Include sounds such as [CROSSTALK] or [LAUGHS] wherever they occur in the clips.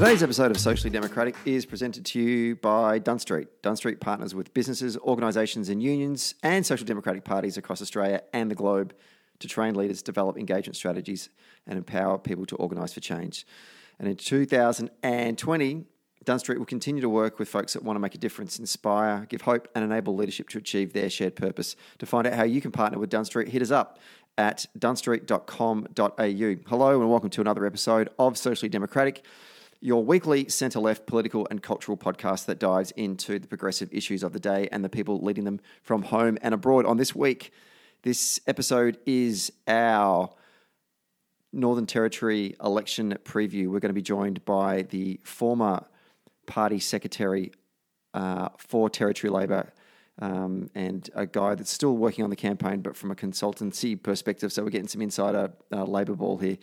Today's episode of Socially Democratic is presented to you by Dun Street. Dun Street partners with businesses, organisations, and unions and social democratic parties across Australia and the globe to train leaders, develop engagement strategies, and empower people to organise for change. And in 2020, Dun Street will continue to work with folks that want to make a difference, inspire, give hope, and enable leadership to achieve their shared purpose. To find out how you can partner with Dun Street, hit us up at dunstreet.com.au. Hello, and welcome to another episode of Socially Democratic your weekly centre left political and cultural podcast that dives into the progressive issues of the day and the people leading them from home and abroad. On this week, this episode is our Northern Territory election preview. We're going to be joined by the former party secretary uh, for Territory Labor. Um, and a guy that's still working on the campaign, but from a consultancy perspective. So we're getting some insider uh, Labor ball here.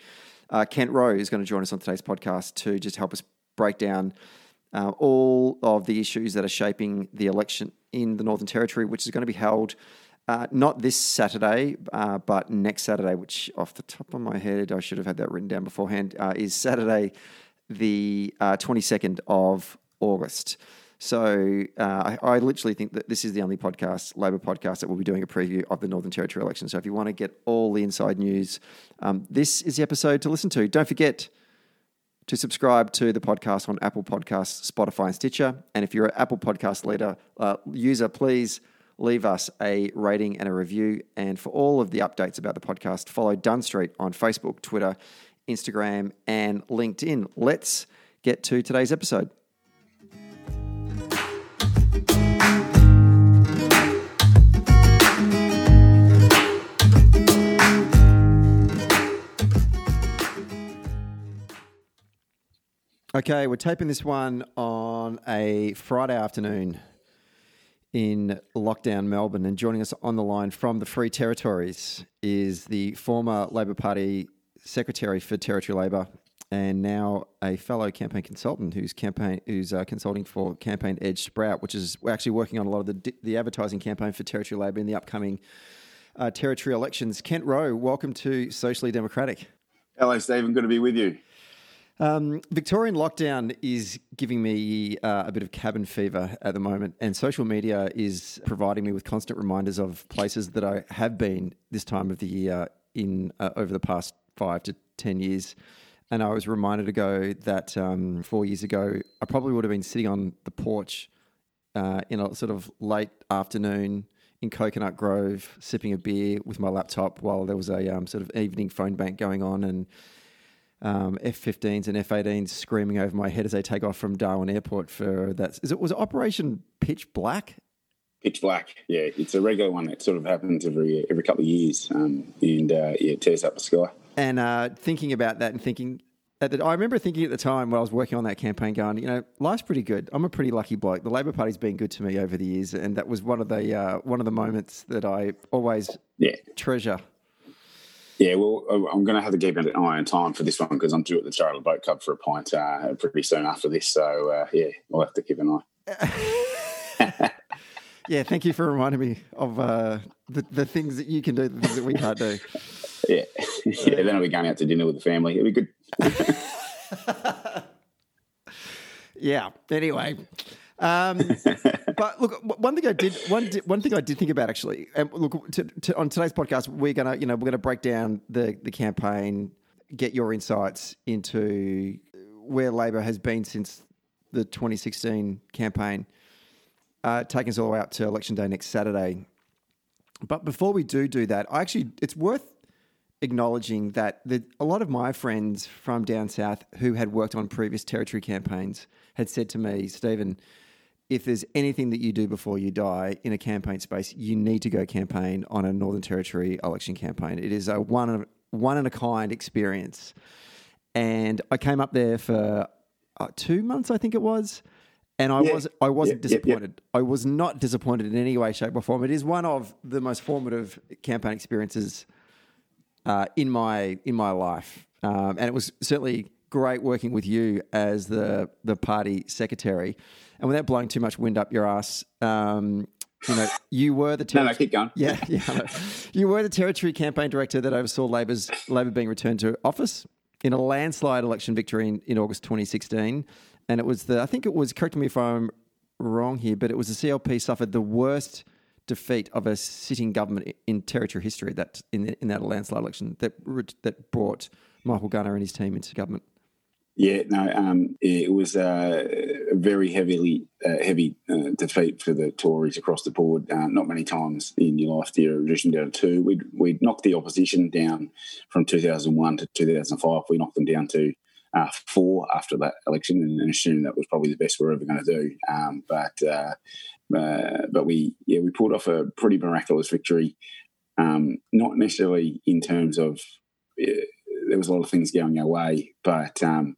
Uh, Kent Rowe is going to join us on today's podcast to just help us break down uh, all of the issues that are shaping the election in the Northern Territory, which is going to be held uh, not this Saturday, uh, but next Saturday, which off the top of my head, I should have had that written down beforehand, uh, is Saturday, the 22nd uh, of August. So uh, I, I, literally think that this is the only podcast, Labor podcast, that will be doing a preview of the Northern Territory election. So if you want to get all the inside news, um, this is the episode to listen to. Don't forget to subscribe to the podcast on Apple Podcasts, Spotify, and Stitcher. And if you're an Apple Podcast leader uh, user, please leave us a rating and a review. And for all of the updates about the podcast, follow Dun Street on Facebook, Twitter, Instagram, and LinkedIn. Let's get to today's episode. Okay, we're taping this one on a Friday afternoon in lockdown Melbourne, and joining us on the line from the Free Territories is the former Labor Party Secretary for Territory Labor and now a fellow campaign consultant who's campaign who's uh, consulting for Campaign Edge Sprout, which is we're actually working on a lot of the the advertising campaign for Territory Labor in the upcoming uh, territory elections. Kent Rowe, welcome to Socially Democratic. Hello, Stephen. Good to be with you. Um, Victorian lockdown is giving me uh, a bit of cabin fever at the moment, and social media is providing me with constant reminders of places that I have been this time of the year in uh, over the past five to ten years. And I was reminded ago that um, four years ago, I probably would have been sitting on the porch uh, in a sort of late afternoon in Coconut Grove, sipping a beer with my laptop while there was a um, sort of evening phone bank going on and um, F-15s and F-18s screaming over my head as they take off from Darwin Airport for that. Is it was it Operation Pitch Black? Pitch Black, yeah, it's a regular one that sort of happens every every couple of years, um, and uh, yeah, it tears up the sky. And uh, thinking about that and thinking, the, I remember thinking at the time when I was working on that campaign, going, you know, life's pretty good. I'm a pretty lucky bloke. The Labor Party's been good to me over the years, and that was one of the uh, one of the moments that I always yeah. treasure. Yeah, well, I'm going to have to keep an eye on time for this one because I'm due at the Charlotte Boat Club for a pint uh, pretty soon after this. So, uh, yeah, I'll have to keep an eye. [LAUGHS] [LAUGHS] yeah, thank you for reminding me of uh, the, the things that you can do, the things that we can't do. [LAUGHS] yeah, yeah. Then I'll be going out to dinner with the family. It'll be good. yeah. Anyway, um, [LAUGHS] but look, one thing I did one one thing I did think about actually, and look to, to, on today's podcast, we're gonna you know we're gonna break down the the campaign, get your insights into where Labor has been since the 2016 campaign, uh, taking us all the way out to election day next Saturday. But before we do do that, I actually it's worth acknowledging that the, a lot of my friends from down south who had worked on previous territory campaigns had said to me, Stephen if there's anything that you do before you die in a campaign space, you need to go campaign on a Northern Territory election campaign. It is a one of, one in a kind experience. And I came up there for uh, two months, I think it was, and I yeah. was I wasn't yeah, disappointed. Yeah, I was not disappointed in any way, shape, or form. It is one of the most formative campaign experiences uh, in my in my life, um, and it was certainly great working with you as the the party secretary. And without blowing too much wind up your ass, um, you know, you were the ter- [LAUGHS] no, no, keep going. Yeah, [LAUGHS] yeah. You were the territory campaign director that oversaw Labor's Labor being returned to office. in a landslide election victory in, in August 2016. And it was the, I think it was, correct me if I'm wrong here, but it was the CLP suffered the worst defeat of a sitting government in territory history that in, in that landslide election that that brought Michael Gunner and his team into government. Yeah, no, um, it was a very heavily uh, heavy uh, defeat for the Tories across the board. Uh, not many times in your life do you reduce down to two. We'd, we'd knocked the opposition down from 2001 to 2005. We knocked them down to uh, four after that election and, and assumed that was probably the best we are ever going to do. Um, but uh, uh, but we yeah we pulled off a pretty miraculous victory. Um, not necessarily in terms of there was a lot of things going our way, but um,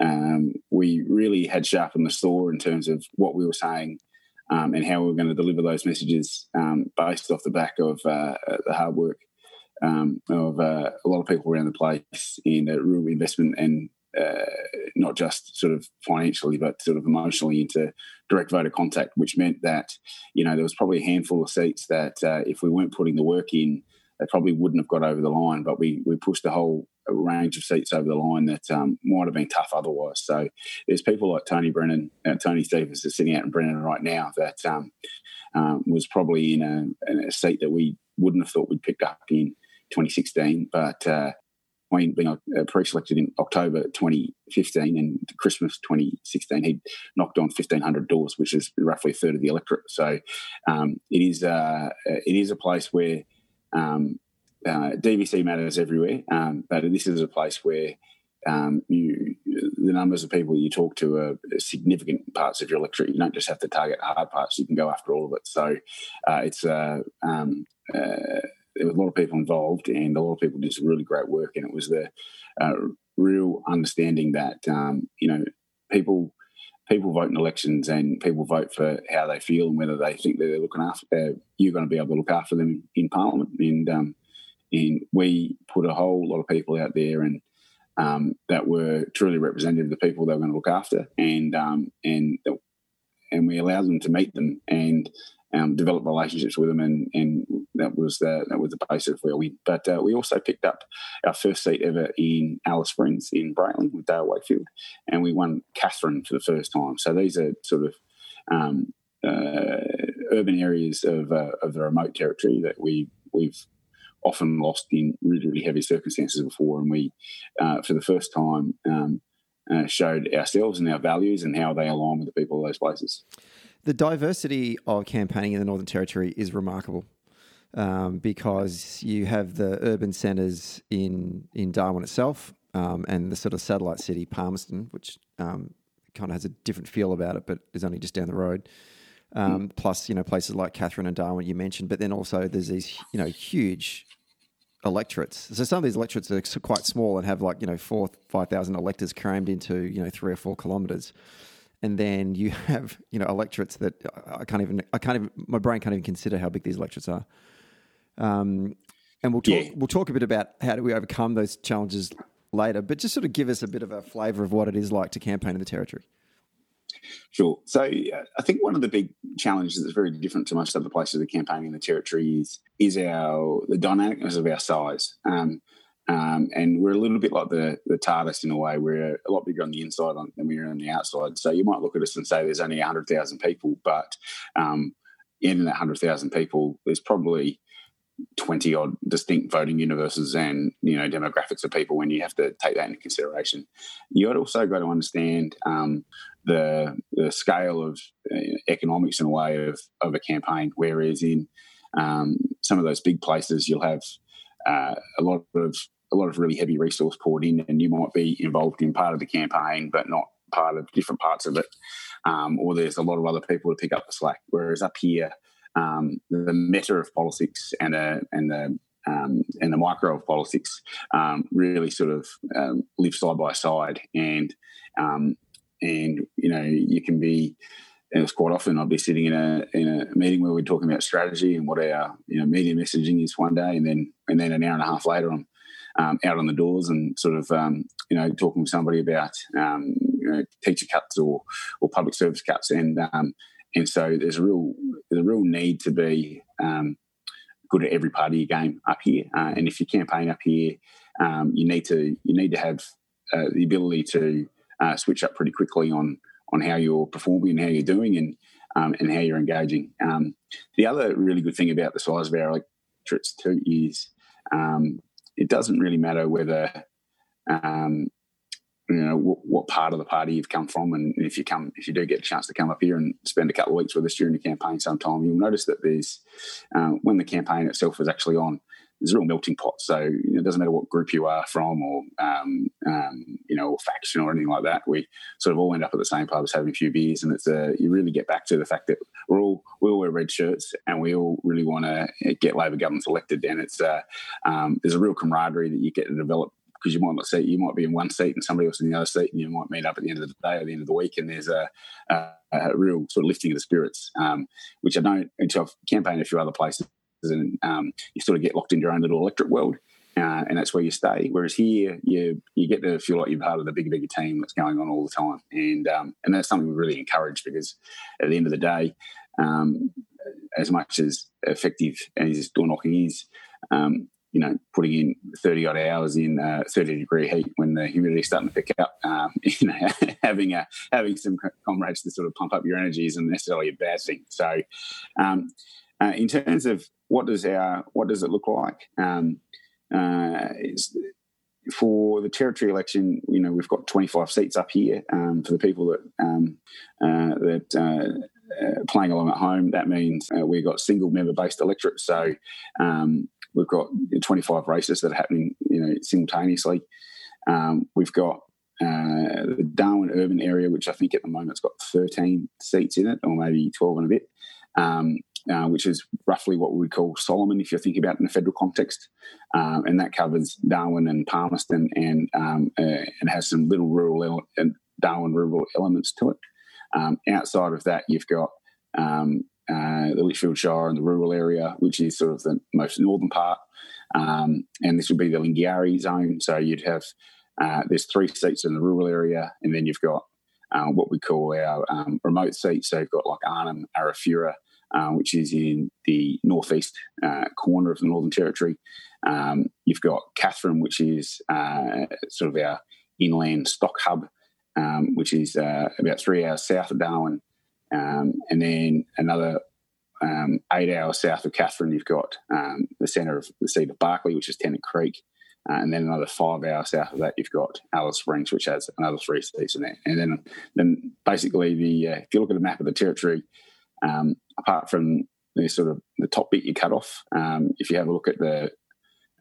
um, we really had sharpened the saw in terms of what we were saying um, and how we were going to deliver those messages um, based off the back of uh, the hard work um, of uh, a lot of people around the place in uh, real investment and uh, not just sort of financially, but sort of emotionally into direct voter contact, which meant that, you know, there was probably a handful of seats that uh, if we weren't putting the work in, they probably wouldn't have got over the line. But we, we pushed the whole range of seats over the line that um, might have been tough otherwise. So there's people like Tony Brennan, uh, Tony Sievers is sitting out in Brennan right now that um, um, was probably in a, in a, seat that we wouldn't have thought we'd picked up in 2016. But uh, being uh, pre-selected in October 2015 and Christmas 2016, he knocked on 1,500 doors, which is roughly a third of the electorate. So um, it is uh, it is a place where um, uh, DVC matters everywhere, um, but this is a place where um, you the numbers of people you talk to are significant parts of your electorate. You don't just have to target hard parts; you can go after all of it. So uh, it's uh, um, uh, there was a lot of people involved, and a lot of people did some really great work. And it was the uh, real understanding that um, you know people people vote in elections and people vote for how they feel and whether they think that they're looking after uh, you're going to be able to look after them in Parliament. And um, and we put a whole lot of people out there and um, that were truly representative of the people they were going to look after, and um, and and we allowed them to meet them and um, develop relationships with them, and, and that was the that was the basis of where we. But uh, we also picked up our first seat ever in Alice Springs in Braitling with Dale Wakefield, and we won Katherine for the first time. So these are sort of um, uh, urban areas of uh, of the remote territory that we we've often lost in really, really heavy circumstances before. And we, uh, for the first time, um, uh, showed ourselves and our values and how they align with the people of those places. The diversity of campaigning in the Northern Territory is remarkable. Um, because you have the urban centres in in Darwin itself, um, and the sort of satellite city Palmerston, which um, kind of has a different feel about it, but is only just down the road. Um, mm. Plus, you know, places like Katherine and Darwin you mentioned, but then also there's these, you know, huge electorates. So some of these electorates are quite small and have like you know four, five thousand electors crammed into you know three or four kilometres, and then you [LAUGHS] have you know electorates that I can't even I can't even my brain can't even consider how big these electorates are. Um, and we'll talk yeah. we'll talk a bit about how do we overcome those challenges later, but just sort of give us a bit of a flavour of what it is like to campaign in the territory. Sure. So uh, I think one of the big challenges that's very different to most other places of campaigning in the territory is is our the dynamicness of our size. Um, um, and we're a little bit like the the TARDIS in a way. We're a lot bigger on the inside than we are on the outside. So you might look at us and say there's only 100,000 people, but um, in that 100,000 people, there's probably 20 odd distinct voting universes and you know demographics of people when you have to take that into consideration you also got to understand um, the, the scale of uh, economics in a way of, of a campaign whereas in um, some of those big places you'll have uh, a lot of a lot of really heavy resource poured in and you might be involved in part of the campaign but not part of different parts of it. Um, or there's a lot of other people to pick up the slack. Whereas up here um, the meta of politics and uh, and the um, and the micro of politics um, really sort of um, live side by side, and um, and you know you can be. And it's quite often I'll be sitting in a in a meeting where we're talking about strategy and what our you know media messaging is one day, and then and then an hour and a half later I'm um, out on the doors and sort of um, you know talking with somebody about um, you know, teacher cuts or or public service cuts, and um, and so there's a real there's a real need to be um, good at every part of your game up here. Uh, and if you campaign up here um, you need to you need to have uh, the ability to uh, switch up pretty quickly on on how you're performing and how you're doing and um, and how you're engaging. Um, the other really good thing about the size of our electorates too is um, it doesn't really matter whether um, you know what, what, part of the party you've come from, and if you come, if you do get a chance to come up here and spend a couple of weeks with us during the campaign, sometime you'll notice that there's uh, when the campaign itself was actually on, there's a real melting pot. So you know, it doesn't matter what group you are from, or um, um, you know, or faction or anything like that. We sort of all end up at the same pubs having a few beers, and it's a, you really get back to the fact that we're all we all wear red shirts, and we all really want to get Labor governments elected. And it's uh, um, there's a real camaraderie that you get to develop because you might not see you might be in one seat and somebody else in the other seat, and you might meet up at the end of the day or the end of the week, and there's a, a, a real sort of lifting of the spirits, um, which I don't. Which I've campaigned a few other places, and um, you sort of get locked in your own little electric world. Uh, and that's where you stay. Whereas here, you you get to feel like you're part of the bigger, bigger team that's going on all the time, and um, and that's something we really encourage because at the end of the day, um, as much as effective as door knocking is, um, you know, putting in 30 odd hours in uh, 30 degree heat when the humidity's starting to pick up, um, [LAUGHS] you know, having a, having some comrades to sort of pump up your energy isn't necessarily a bad thing. So, um, uh, in terms of what does our what does it look like? Um, uh, for the territory election, you know, we've got 25 seats up here um, for the people that um, uh, that uh, uh, playing along at home, that means uh, we've got single member based electorates. So um, we've got 25 races that are happening, you know, simultaneously. Um, we've got uh, the Darwin urban area, which I think at the moment has got 13 seats in it, or maybe 12 and a bit, um, uh, which is roughly what we call Solomon if you're thinking about it in a federal context. Um, and that covers Darwin and Palmerston and um, uh, and has some little rural ele- Darwin rural elements to it. Um, outside of that, you've got um, uh, the Litchfield Shire and the rural area, which is sort of the most northern part. Um, and this would be the Lingiari zone. So you'd have uh, there's three seats in the rural area, and then you've got uh, what we call our um, remote seats. So you've got like Arnhem, Arafura, uh, which is in the northeast uh, corner of the Northern Territory. Um, you've got Katherine, which is uh, sort of our inland stock hub um, which is uh, about three hours south of Darwin. Um, and then another um, eight hours south of Katherine, you've got um, the centre of the seat of Barkly, which is Tennant Creek. Uh, and then another five hours south of that, you've got Alice Springs, which has another three seats in there. And then, then basically, the uh, if you look at a map of the territory, um, apart from the sort of the top bit you cut off, um, if you have a look at the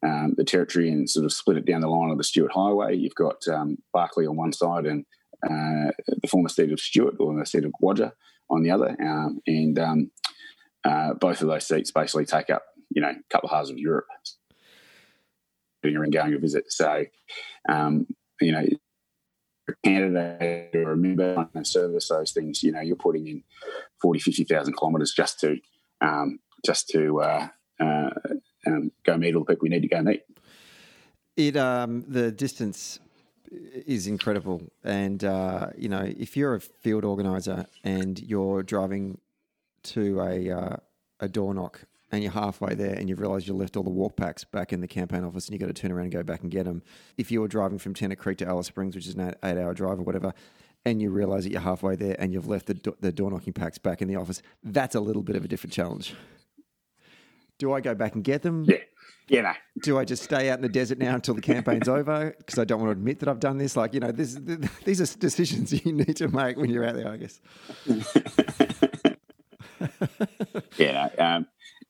um, the territory and sort of split it down the line of the Stuart Highway. You've got um, Barkly on one side and uh, the former seat of Stuart or the seat of Gwoja on the other, um, and um, uh, both of those seats basically take up you know a couple of halves of Europe Doing and going a visit. So you know, candidate or a member and service those things, you know, you're putting in 40, 50,000 kilometres just to um, just to uh, uh, um, go meet all the people we need to go meet. It um, the distance is incredible. And, uh, you know, if you're a field organizer and you're driving to a, uh, a door knock and you're halfway there and you've realized you left all the walk packs back in the campaign office and you've got to turn around and go back and get them. If you're driving from Tennant Creek to Alice Springs, which is an eight hour drive or whatever, and you realise that you're halfway there and you've left the, do- the door knocking packs back in the office, that's a little bit of a different challenge. Do I go back and get them? Yeah. Yeah, no. Do I just stay out in the desert now until the campaign's [LAUGHS] over because I don't want to admit that I've done this? Like, you know, this, these are decisions [LAUGHS] you need to make when you're out there, I guess. [LAUGHS] yeah, no, um,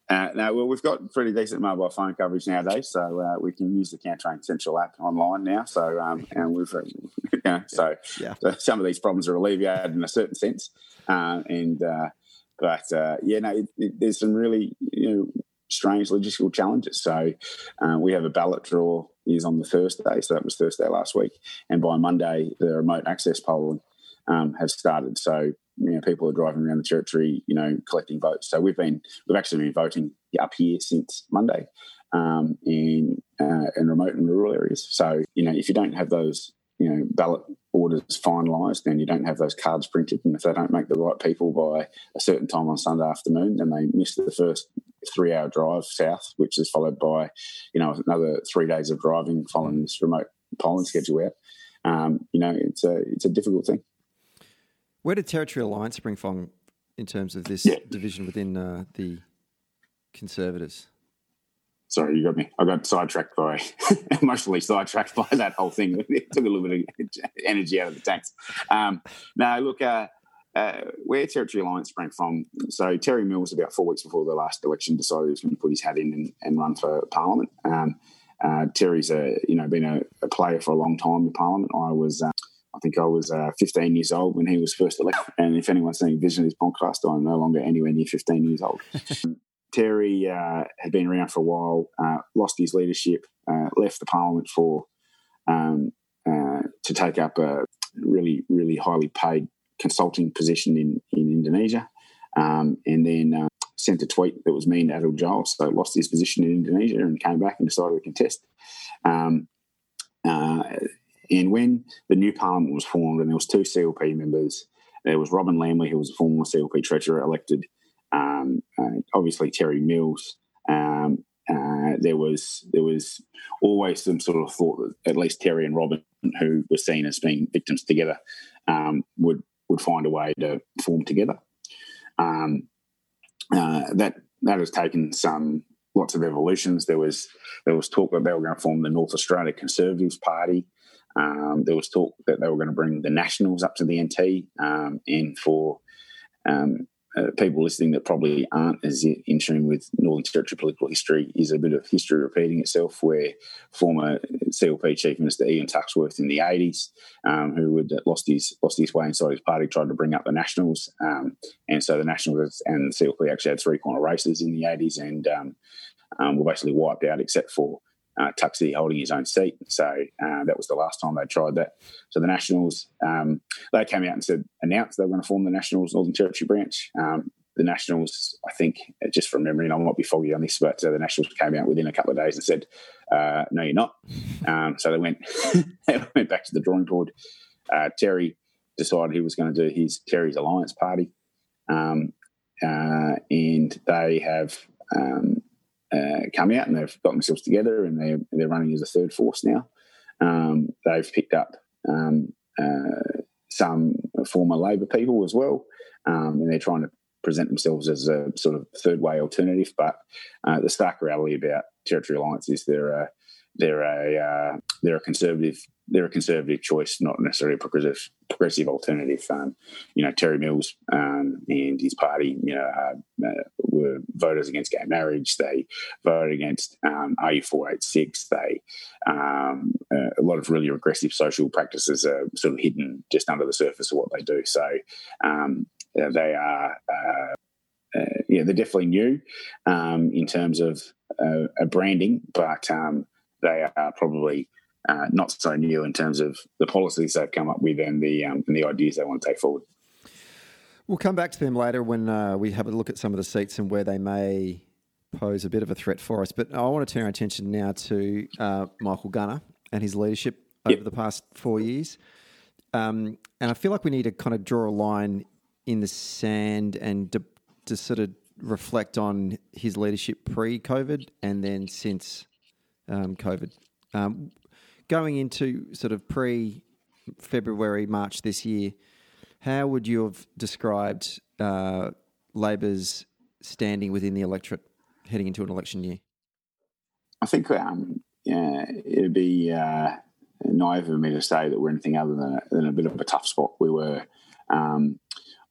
uh, no, well, we've got pretty decent mobile phone coverage nowadays, so uh, we can use the Campaign Central app online now. So, um, [LAUGHS] and we've, uh, [LAUGHS] you know, so, yeah. so, some of these problems are alleviated in a certain sense, uh, and uh, but uh, yeah, no, it, it, there's some really you know strange logistical challenges. So uh, we have a ballot draw is on the Thursday, so that was Thursday last week, and by Monday the remote access polling um, has started. So you know people are driving around the territory, you know, collecting votes. So we've been we've actually been voting up here since Monday um, in uh, in remote and rural areas. So you know if you don't have those you know ballot orders finalised then you don't have those cards printed and if they don't make the right people by a certain time on Sunday afternoon then they miss the first three hour drive south, which is followed by, you know, another three days of driving following this remote polling schedule out. Um, you know, it's a it's a difficult thing. Where did Territory Alliance spring from in terms of this yeah. division within uh, the Conservatives? Sorry, you got me. I got sidetracked by [LAUGHS] emotionally sidetracked by that whole thing. [LAUGHS] It took a little bit of energy out of the tanks. Um, no, look, uh, uh, where Territory Alliance sprang from. So Terry Mills, about four weeks before the last election, decided he was going to put his hat in and, and run for Parliament. Um, uh, Terry's a you know been a, a, player for a long time in Parliament. I was. I think I was uh, 15 years old when he was first elected. And if anyone's seen Vision of his podcast, I'm no longer anywhere near 15 years old. [LAUGHS] Terry uh, had been around for a while, uh, lost his leadership, uh, left the parliament for um, uh, to take up a really, really highly paid consulting position in, in Indonesia, um, and then uh, sent a tweet that was mean to Adam Giles. So lost his position in Indonesia and came back and decided to contest. Um, uh, and when the new parliament was formed, and there was two CLP members, there was Robyn Lambley, who was a former CLP treasurer, elected um, uh, obviously Terry Mills. Um, uh, there was there was always some sort of thought that at least Terry and Robin, who were seen as being victims together, um, would would find a way to form together. Um, uh, that that has taken some lots of evolutions. There was there was talk that they were going to form the North Australia Conservatives Party. Um, there was talk that they were going to bring the Nationals up to the NT, um, and for um, uh, people listening that probably aren't as in tune with Northern Territory political history is a bit of history repeating itself, where former CLP Chief Minister Ian Tuxworth in the 80s, um, who had lost his lost his way inside his party, tried to bring up the Nationals, um, and so the Nationals and the CLP actually had three corner races in the 80s, and um, um, were basically wiped out except for uh, holding his own seat. So uh, that was the last time they tried that. So the Nationals, um, they came out and said, announced they were going to form the Nationals Northern Territory branch. Um, the Nationals, I think, uh, just from memory, and I might be foggy on this, but uh, the Nationals came out within a couple of days and said, uh, "No, you're not." Um, so they went, [LAUGHS] they went back to the drawing board. Uh, Terry decided he was going to do his Terry's Alliance Party, um, uh, and they have um, uh, come out and they've got themselves together and they're, they're running as a third force now. Um, they've picked up um, uh, some former Labor people as well, um, and they're trying to present themselves as a sort of third way alternative. But uh, the stark reality about Territory Alliance is they're a, they're a uh, they're a conservative they're a conservative choice, not necessarily a progressive progressive alternative. Um, you know, Terry Mills um, and his party, you know, uh, uh, were voters against gay marriage. They voted against um, RU486. They um, uh, a lot of really regressive social practices are sort of hidden just under the surface of what they do. So um, they are. Uh, uh, yeah, they're definitely new um, in terms of uh, branding, but um, they are probably uh, not so new in terms of the policies they've come up with and the um, and the ideas they want to take forward. We'll come back to them later when uh, we have a look at some of the seats and where they may pose a bit of a threat for us. But I want to turn our attention now to uh, Michael Gunner and his leadership over yep. the past four years. Um, and I feel like we need to kind of draw a line in the sand and to, to sort of reflect on his leadership pre-COVID and then since um, COVID. Um, going into sort of pre February, March this year, how would you have described uh, Labor's standing within the electorate heading into an election year? I think um, yeah, it'd be uh, naive of me to say that we're anything other than a, than a bit of a tough spot. We were, um,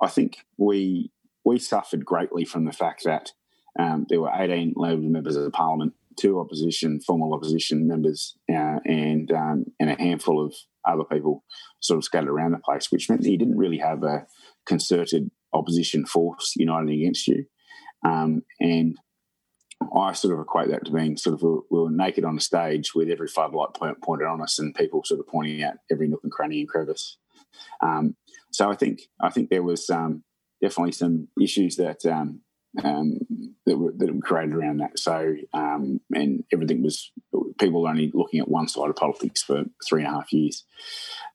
I think we we suffered greatly from the fact that um, there were 18 Labor members of Parliament two opposition, formal opposition members, uh, and um, and a handful of other people sort of scattered around the place, which meant that you didn't really have a concerted opposition force uniting against you. Um, and I sort of equate that to being sort of we were naked on a stage with every floodlight point, pointed on us and people sort of pointing out every nook and cranny and crevice. Um, so I think I think there was um, definitely some issues that um, um, that, were, that were created around that. So, um, and everything was people only looking at one side of politics for three and a half years.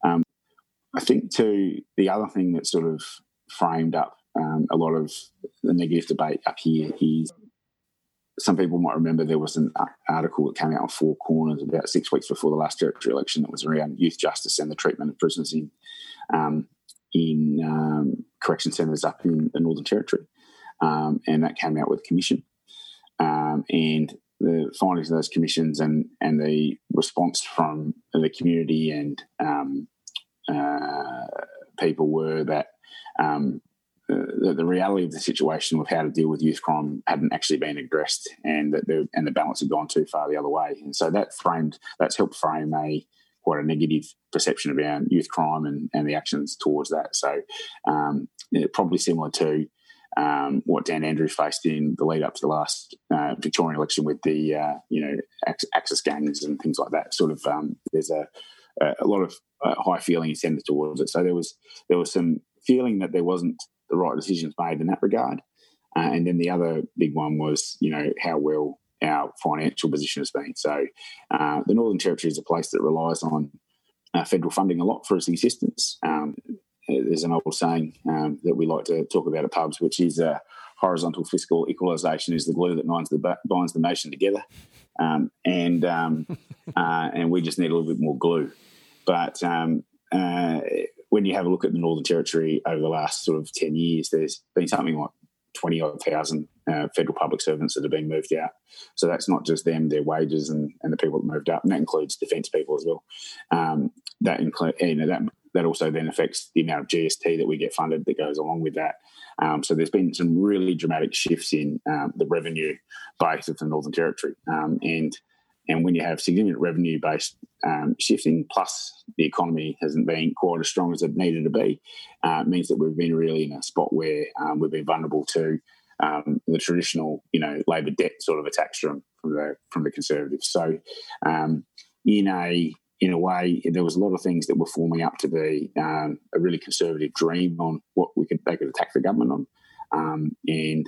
Um, I think, too, the other thing that sort of framed up um, a lot of the negative debate up here is some people might remember there was an article that came out on Four Corners about six weeks before the last territory election that was around youth justice and the treatment of prisoners in um, in um, correction centres up in the Northern Territory, um, and that came out with commission. Um, and the findings of those commissions and and the response from the community and um, uh, people were that um, the, the, reality of the situation with how to deal with youth crime hadn't actually been addressed, and that the and the balance had gone too far the other way. And so that framed that's helped frame a quite a negative perception around youth crime and, and the actions towards that. So um, probably similar to um, what Dan Andrews faced in the lead up to the last uh, Victorian election with the uh, you know Apex gangs and things like that. Sort of um, there's a a lot of uh, high feeling incentive towards it. So there was there was some feeling that there wasn't the right decisions made in that regard. Uh, and then the other big one was, you know, how well our financial position has been. So uh, the Northern Territory is a place that relies on uh, federal funding a lot for its existence. Um, there's an old saying um, that we like to talk about at pubs, which is uh, horizontal fiscal equalisation is the glue that binds the, binds the nation together. Um, and um, [LAUGHS] uh, and we just need a little bit more glue. But um, uh, when you have a look at the Northern Territory over the last sort of 10 years, there's been something like 20 odd thousand uh, federal public servants that have been moved out. So that's not just them, their wages and, and the people that moved up, and that includes defence people as well. Um, that include, you know, that that also then affects the amount of GST that we get funded that goes along with that. Um, so there's been some really dramatic shifts in um, the revenue base of the Northern Territory, um, and and when you have significant revenue based um, shifting, plus the economy hasn't been quite as strong as it needed to be, uh, means that we've been really in a spot where um, we've been vulnerable to um, the traditional, you know, Labor debt sort of attacks from from the from the Conservatives. So, in a in a way, there was a lot of things that were forming up to be um, a really conservative dream on what we could they could attack the government on, um, and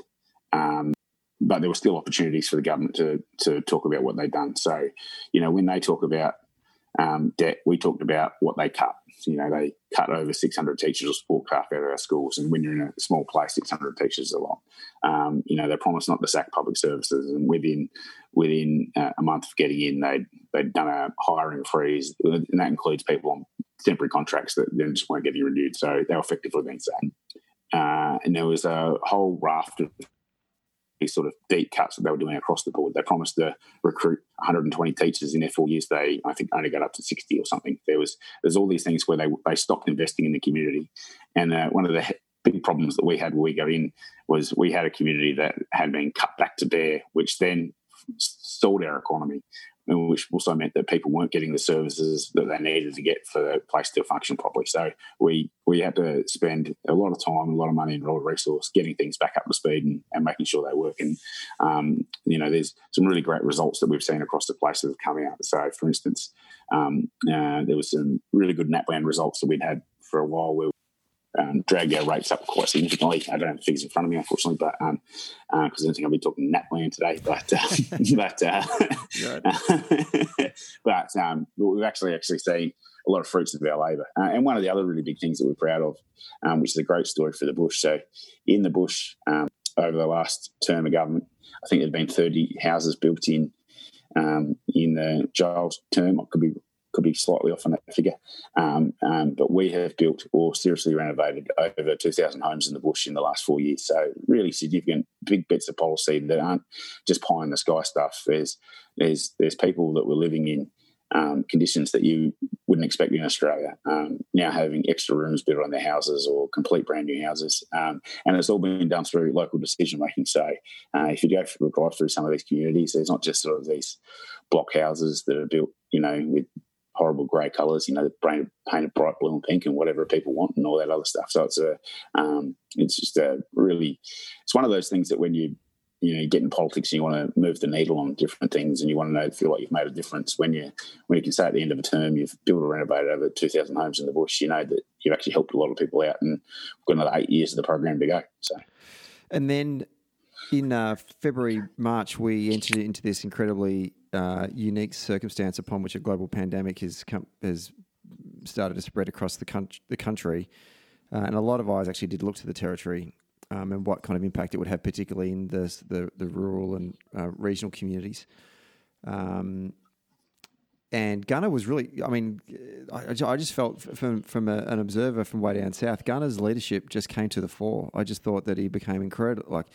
but there were still opportunities for the government to to talk about what they've done. So, you know, when they talk about um, debt, we talked about what they cut. You know, they cut over 600 teachers or support staff out of our schools, and when you're in a small place, 600 teachers is a lot. Um, you know, they promised not to sack public services, and within within uh, a month of getting in, they'd they'd done a hiring freeze, and that includes people on temporary contracts that then just weren't getting renewed. So they were effectively being sacked. Uh, and there was a whole raft of these sort of deep cuts that they were doing across the board. They promised to recruit 120 teachers in their four years. They, I think, only got up to 60 or something. There was there's all these things where they they stopped investing in the community, and uh, one of the big problems that we had when we got in was we had a community that had been cut back to bare, which then stalled our economy which also meant that people weren't getting the services that they needed to get for the place to function properly. So we we had to spend a lot of time, a lot of money, and a lot of resource getting things back up to speed and, and making sure they work. And um, you know, there's some really great results that we've seen across the place that have come out. So, for instance, um, uh, there was some really good NAPLAN results that we'd had for a while where um, drag our rates up quite significantly. I don't have the figures in front of me, unfortunately, but because um, uh, I don't think I'll be talking NAPLAN today. But uh, [LAUGHS] but uh, [LAUGHS] but um, we've actually actually seen a lot of fruits of our labour. Uh, and one of the other really big things that we're proud of, um, which is a great story for the bush. So in the bush um, over the last term of government, I think there have been 30 houses built in um, in the Giles term. I could be could be slightly off on that figure. Um, um, but we have built or seriously renovated over 2,000 homes in the bush in the last four years. So really significant, big bits of policy that aren't just pie in the sky stuff. There's there's there's people that were living in um, conditions that you wouldn't expect in Australia. Um, now having extra rooms built on their houses or complete brand new houses, um, and it's all been done through local decision making. So uh, if you go for a drive through some of these communities, there's not just sort of these block houses that are built, you know, with horrible grey colours, you know, painted, painted bright blue and pink and whatever people want and all that other stuff. So it's a, um, it's just a really, it's one of those things that when you, you know, you get in politics and you want to move the needle on different things and you want to know, feel like you've made a difference when you, when you can say at the end of a term, you've built or renovated over 2,000 homes in the bush, you know that you've actually helped a lot of people out and we've got another eight years of the program to go. So, and then in uh, February, March, we entered into this incredibly uh, unique circumstance upon which a global pandemic has come, has started to spread across the, con- the country. Uh, and a lot of eyes actually did look to the territory um, and what kind of impact it would have, particularly in the the, the rural and uh, regional communities. Um, and Gunner was really, I mean, I, I just felt from, from a, an observer from way down south, Gunner's leadership just came to the fore. I just thought that he became incredible, like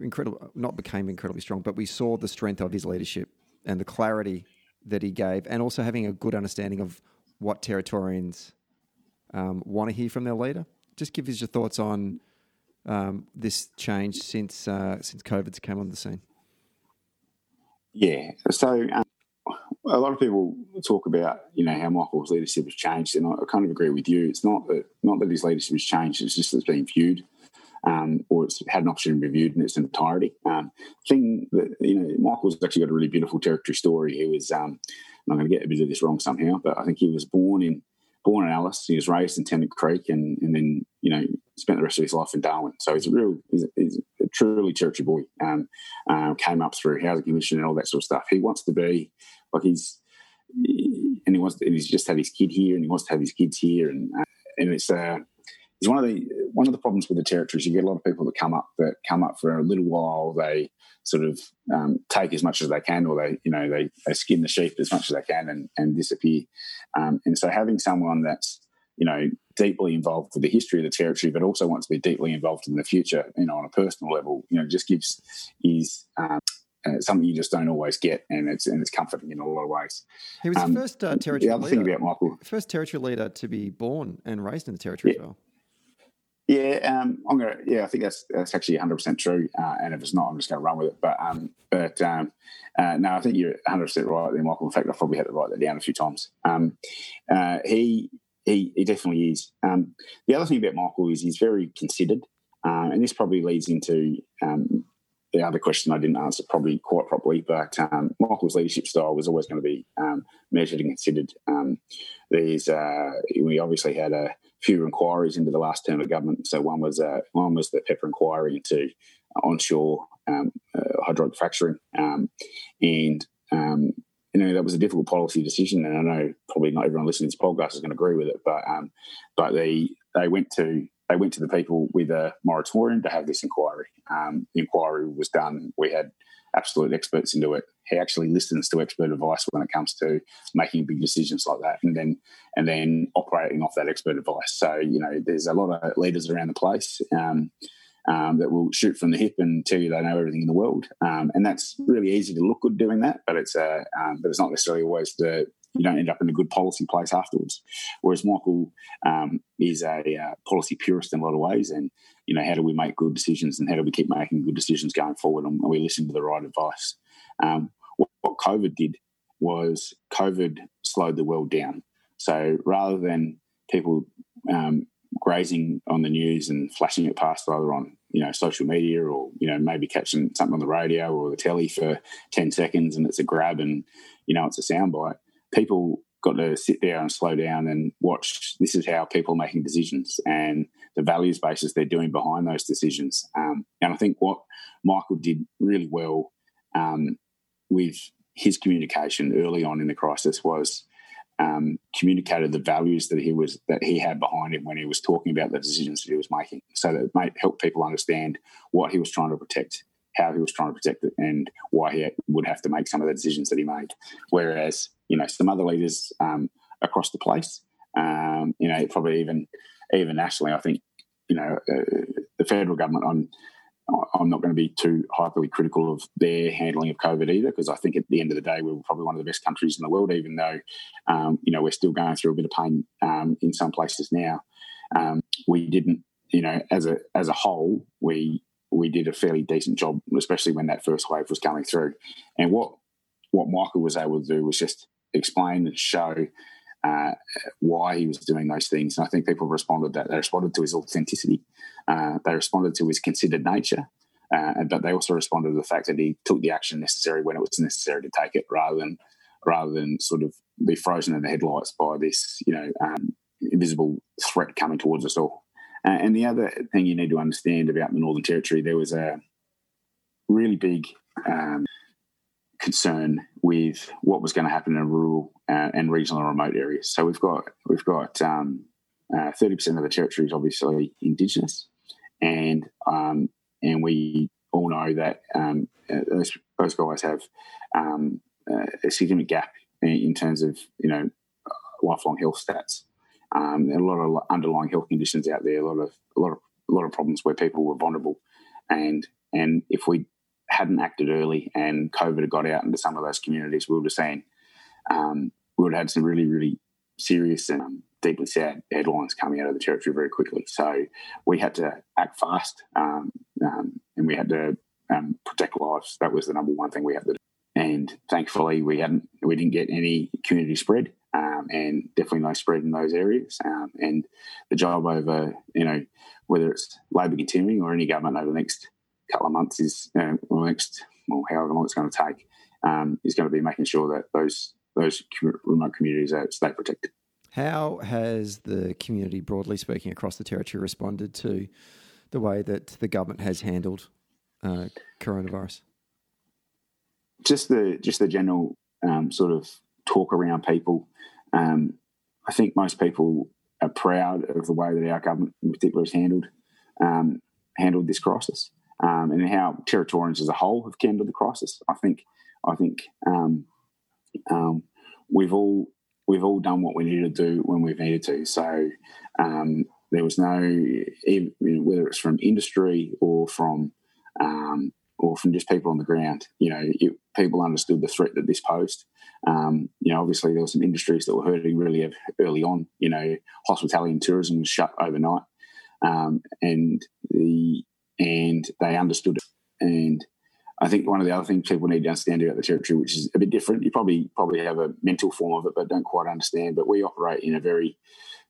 incredible, not became incredibly strong, but we saw the strength of his leadership and the clarity that he gave, and also having a good understanding of what Territorians um, want to hear from their leader. Just give us your thoughts on um, this change since uh, since COVID's come on the scene. Yeah, so um, a lot of people talk about you know how Michael's leadership has changed, and I kind of agree with you. It's not that not that his leadership has changed; it's just that it's been viewed, um, or it's had an opportunity to be viewed in its entirety. Um, thing that you know, Michael's actually got a really beautiful territory story. He was um, I'm going to get a bit of this wrong somehow, but I think he was born in born in Alice. He was raised in Tennant Creek, and and then you know spent the rest of his life in Darwin. So he's a real, he's a, he's a truly territory boy. Um, um, came up through housing commission and all that sort of stuff. He wants to be like he's, and he wants, to, and he's just had his kid here, and he wants to have his kids here, and uh, and it's uh, it's one of the one of the problems with the territories. You get a lot of people that come up that come up for a little while. They sort of um, take as much as they can, or they you know they, they skin the sheep as much as they can and, and disappear. Um, and so having someone that's you know deeply involved with the history of the territory, but also wants to be deeply involved in the future, you know, on a personal level, you know, just gives is um, uh, something you just don't always get, and it's and it's comforting in a lot of ways. He was um, the first uh, territory. The other leader, thing about Michael, first territory leader to be born and raised in the territory yeah. as well. Yeah, um, I'm gonna. Yeah, I think that's that's actually 100 percent true. Uh, and if it's not, I'm just gonna run with it. But um, but um, uh, no, I think you're 100 percent right there, Michael. In fact, I probably had to write that down a few times. Um, uh, he he he definitely is. Um, the other thing about Michael is he's very considered, uh, and this probably leads into um, the other question I didn't answer probably quite properly, but um, Michael's leadership style was always going to be um, measured and considered. Um, uh, we obviously had a few inquiries into the last term of government. So one was uh, one was the Pepper inquiry into onshore um, uh, hydraulic fracturing, um, and um, you know that was a difficult policy decision. And I know probably not everyone listening to this podcast is going to agree with it, but but they they went to they went to the people with a moratorium to have this inquiry. Um, the inquiry was done. We had absolute experts into it. He actually listens to expert advice when it comes to making big decisions like that, and then and then operating off that expert advice. So you know, there's a lot of leaders around the place. Um, um, that will shoot from the hip and tell you they know everything in the world, um, and that's really easy to look good doing that. But it's uh, um, but it's not necessarily always the you don't end up in a good policy place afterwards. Whereas Michael um, is a uh, policy purist in a lot of ways, and you know how do we make good decisions and how do we keep making good decisions going forward, and we listen to the right advice. Um, what, COVID did was COVID slowed the world down. So rather than people um, grazing on the news and flashing it past either on you know social media or you know maybe catching something on the radio or the telly for 10 seconds and it's a grab and you know it's a soundbite people got to sit there and slow down and watch this is how people are making decisions and the values basis they're doing behind those decisions. Um, and I think what Michael did really well um, with his communication early on in the crisis was um, communicated the values that he was that he had behind him when he was talking about the decisions that he was making, so that it might help people understand what he was trying to protect how he was trying to protect it and why he would have to make some of the decisions that he made. Whereas, you know, some other leaders um, across the place, um, you know, probably even even nationally, I think, you know, uh, the federal government. I'm I'm not going to be too hyperly critical of their handling of COVID either, because I think at the end of the day, we are probably one of the best countries in the world, even though, um, you know, we're still going through a bit of pain um, in some places now. Um, we didn't, you know, as a as a whole, we we did a fairly decent job, especially when that first wave was coming through. And what what Michael was able to do was just explain and show uh, why he was doing those things. And I think people responded that they responded to his authenticity, uh, they responded to his considered nature, uh, but they also responded to the fact that he took the action necessary when it was necessary to take it, rather than rather than sort of be frozen in the headlights by this, you know, um, invisible threat coming towards us all. Uh, and the other thing you need to understand about the Northern Territory, there was a really big um, concern with what was going to happen in rural uh, and regional and remote areas. So we've got we've got um, uh, thirty percent of the territory is obviously Indigenous, and um, and we all know that um, uh, those, those guys have um, uh, a significant gap in, in, terms of you know lifelong health stats. Um, a lot of underlying health conditions out there, a lot of a lot of a lot of problems where people were vulnerable, and and if we hadn't acted early and COVID had got out into some of those communities, we would have seen um, we would have had some really really serious and um, deeply sad headlines coming out of the territory very quickly. So we had to act fast, um, um, and we had to um, protect lives. That was the number one thing we had to do. And thankfully, we hadn't we didn't get any community spread, um, and definitely no spread in those areas. Um, and the job over you know whether it's Labor continuing or any government over the next couple of months is you know, or next well however long it's going to take um, is going to be making sure that those those remote communities are stay protected. How has the community, broadly speaking, across the territory responded to the way that the government has handled uh, coronavirus? Just the just the general um, sort of talk around people. Um, I think most people are proud of the way that our government, in particular, has handled um, handled this crisis, um, and how Territorians as a whole have handled the crisis. I think I think um, um, we've all we've all done what we needed to do when we've needed to. So there was no, whether it's from industry or from um, or from just people on the ground, you know, it, people understood the threat that this posed. Um, you know, obviously there were some industries that were hurting really early on. You know, hospitality and tourism was shut overnight, um, and the and they understood it. And I think one of the other things people need to understand about the territory, which is a bit different, you probably probably have a mental form of it, but don't quite understand. But we operate in a very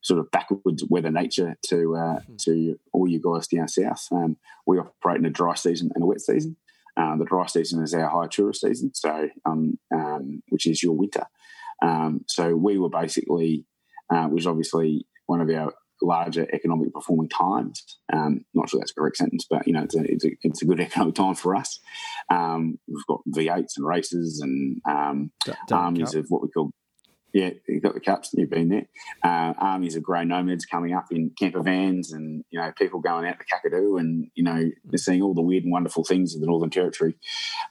sort of backwards weather nature to uh, mm-hmm. to all you guys down south. Um, we operate in a dry season and a wet season. Um, the dry season is our high tourist season, so um, um which is your winter. Um, so we were basically, uh, which is obviously one of our larger economic performing times. Um, not sure that's a correct sentence, but you know, it's a, it's a, it's a good [LAUGHS] economic time for us. Um, we've got V8s and races and um, armies of what we call yeah, you've got the cups. You've been there. Uh, armies of grey nomads coming up in camper vans, and you know people going out to Kakadu, and you know they're seeing all the weird and wonderful things of the Northern Territory,